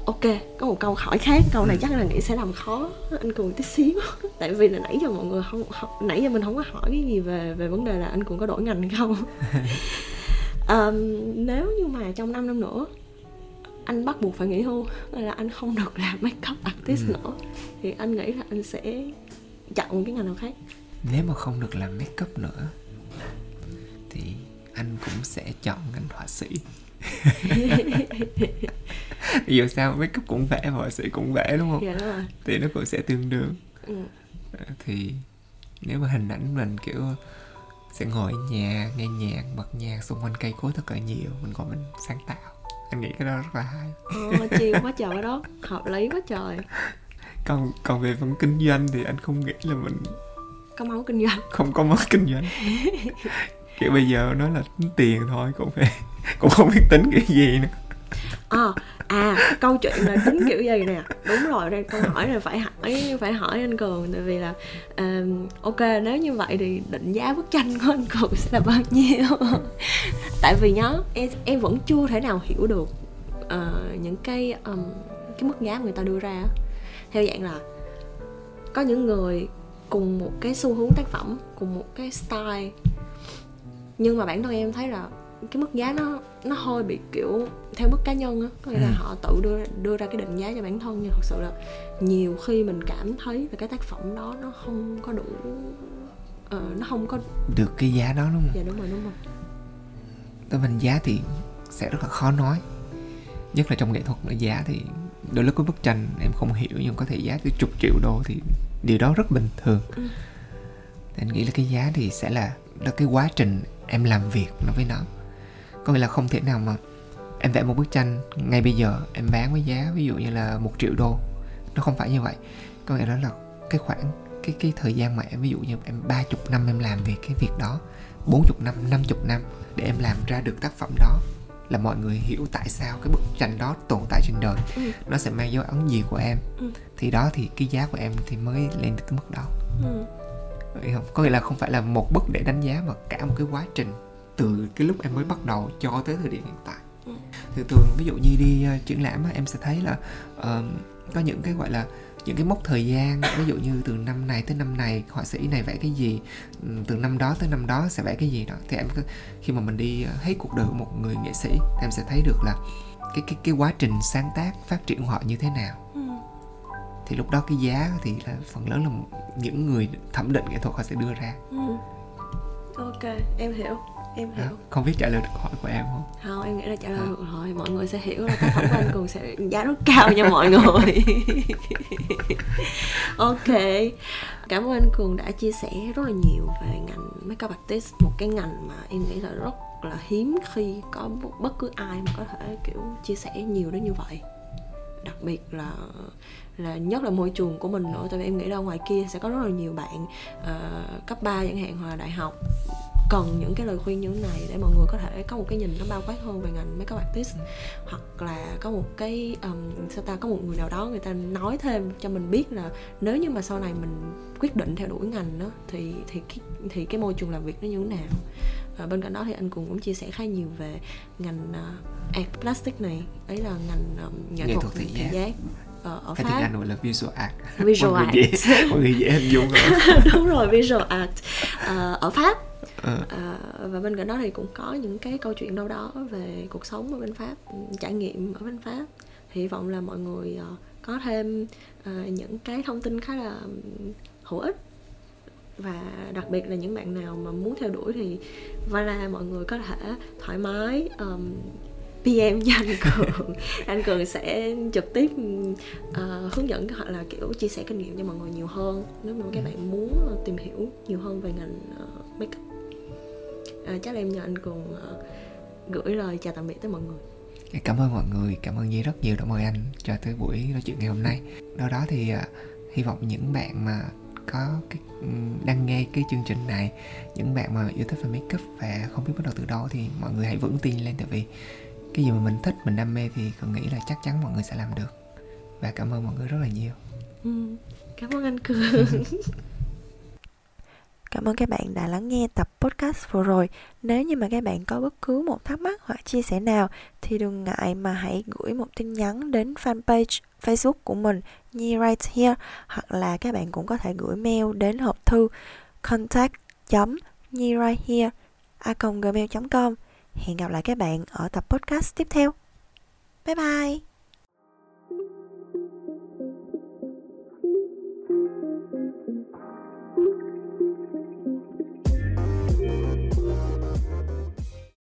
ok có một câu hỏi khác câu này ừ. chắc là nghĩ sẽ làm khó anh cường tí xíu tại vì là nãy giờ mọi người không, không nãy giờ mình không có hỏi cái gì về về vấn đề là anh cường có đổi ngành hay không um, nếu như mà trong 5 năm nữa anh bắt buộc phải nghỉ hưu là anh không được làm makeup artist ừ. nữa. Thì anh nghĩ là anh sẽ chọn cái ngành nào khác. Nếu mà không được làm makeup nữa thì anh cũng sẽ chọn ngành họa sĩ. Dù sao makeup cũng vẽ và họa sĩ cũng vẽ đúng không? Dạ đúng rồi. Thì nó cũng sẽ tương đương. Ừ. Ờ, thì nếu mà hình ảnh mình kiểu sẽ ngồi ở nhà nghe nhạc bật nhạc xung quanh cây cối thật là nhiều mình còn mình sáng tạo anh nghĩ cái đó rất là hay. Ờ, chiều quá trời đó hợp lý quá trời. Còn còn về phần kinh doanh thì anh không nghĩ là mình có máu kinh doanh. không có máu kinh doanh. Kiểu bây giờ nói là tính tiền thôi cũng phải cũng không biết tính kiểu gì nữa à, à câu chuyện là tính kiểu gì nè? Đúng rồi đây câu hỏi này phải hỏi phải hỏi anh cường tại vì là uh, ok nếu như vậy thì định giá bức tranh của anh cường sẽ là bao nhiêu? Tại vì nhá em em vẫn chưa thể nào hiểu được uh, những cái um, cái mức giá người ta đưa ra theo dạng là có những người cùng một cái xu hướng tác phẩm cùng một cái style nhưng mà bản thân em thấy là cái mức giá nó nó hơi bị kiểu theo mức cá nhân á có nghĩa là ừ. họ tự đưa đưa ra cái định giá cho bản thân nhưng thật sự là nhiều khi mình cảm thấy là cái tác phẩm đó nó không có đủ uh, nó không có được cái giá đó đúng không? Dạ đúng rồi đúng rồi. Tới mình giá thì sẽ rất là khó nói nhất là trong nghệ thuật nữa giá thì đôi lúc có bức tranh em không hiểu nhưng có thể giá tới chục triệu đô thì điều đó rất bình thường ừ. anh nghĩ là cái giá thì sẽ là là cái quá trình em làm việc nó với nó có nghĩa là không thể nào mà em vẽ một bức tranh ngay bây giờ em bán với giá ví dụ như là một triệu đô nó không phải như vậy có nghĩa đó là cái khoảng cái cái thời gian mà em ví dụ như em ba chục năm em làm việc cái việc đó bốn chục năm năm chục năm để em làm ra được tác phẩm đó là mọi người hiểu tại sao cái bức tranh đó tồn tại trên đời ừ. nó sẽ mang dấu ấn gì của em ừ. thì đó thì cái giá của em thì mới lên được cái mức đó ừ. không có nghĩa là không phải là một bức để đánh giá mà cả một cái quá trình từ cái lúc em mới bắt đầu cho tới thời điểm hiện tại. Thì thường ví dụ như đi uh, triển lãm em sẽ thấy là uh, có những cái gọi là những cái mốc thời gian ví dụ như từ năm này tới năm này họa sĩ này vẽ cái gì từ năm đó tới năm đó sẽ vẽ cái gì đó thì em khi mà mình đi ờ, hết cuộc đời của một người nghệ sĩ em sẽ thấy được là cái cái cái quá trình sáng tác phát triển của họ như thế nào ừ. thì lúc đó cái giá thì là phần lớn là những người thẩm định nghệ thuật họ sẽ đưa ra ừ. ok em hiểu em hiểu. Không biết trả lời được câu hỏi của em không? Không em nghĩ là trả lời được rồi. Mọi người sẽ hiểu là tác phẩm của anh cường sẽ giá rất cao nha mọi người. Ok. Cảm ơn anh cường đã chia sẻ rất là nhiều về ngành makeup artist một cái ngành mà em nghĩ là rất là hiếm khi có bất cứ ai mà có thể kiểu chia sẻ nhiều đến như vậy. Đặc biệt là là nhất là môi trường của mình nữa tại vì em nghĩ là ngoài kia sẽ có rất là nhiều bạn uh, cấp 3 chẳng hạn hoặc là đại học cần những cái lời khuyên như thế này để mọi người có thể có một cái nhìn nó bao quát hơn về ngành makeup artist ừ. hoặc là có một cái um, sao ta có một người nào đó người ta nói thêm cho mình biết là nếu như mà sau này mình quyết định theo đuổi ngành đó thì thì cái thì cái môi trường làm việc nó như thế nào à, bên cạnh đó thì anh cũng cũng chia sẻ khá nhiều về ngành uh, art plastic này ấy là ngành um, nghệ, nghệ thuật thị giác, giác ở, ở Pháp. tiếng Anh gọi là visual art. Visual mọi art. Người dễ, mọi người dễ hình dung Đúng rồi, visual art. Uh, ở Pháp à. À, và bên cạnh đó thì cũng có những cái câu chuyện đâu đó về cuộc sống ở bên pháp trải nghiệm ở bên pháp. Hy vọng là mọi người uh, có thêm uh, những cái thông tin khá là hữu ích. Và đặc biệt là những bạn nào mà muốn theo đuổi thì Vala mọi người có thể thoải mái um, PM cho anh Cường. Anh Cường sẽ trực tiếp uh, hướng dẫn hoặc là kiểu chia sẻ kinh nghiệm cho mọi người nhiều hơn. Nếu mà các ừ. bạn muốn tìm hiểu nhiều hơn về ngành uh, makeup à, chắc là em nhờ anh cùng uh, gửi lời chào tạm biệt tới mọi người. Cảm ơn mọi người cảm ơn nhi rất nhiều. Đã mời anh cho tới buổi nói chuyện ngày hôm nay. Đó đó thì uh, hy vọng những bạn mà có cái, đang nghe cái chương trình này những bạn mà yêu thích về make up và không biết bắt đầu từ đâu thì mọi người hãy vững tin lên tại vì cái gì mà mình thích mình đam mê thì con nghĩ là chắc chắn mọi người sẽ làm được. Và cảm ơn mọi người rất là nhiều. Ừ, cảm ơn anh cường Cảm ơn các bạn đã lắng nghe tập podcast vừa rồi. Nếu như mà các bạn có bất cứ một thắc mắc hoặc chia sẻ nào, thì đừng ngại mà hãy gửi một tin nhắn đến fanpage Facebook của mình, Nhi Right Here, hoặc là các bạn cũng có thể gửi mail đến hộp thư contact nhi right here a gmail.com Hẹn gặp lại các bạn ở tập podcast tiếp theo. Bye bye!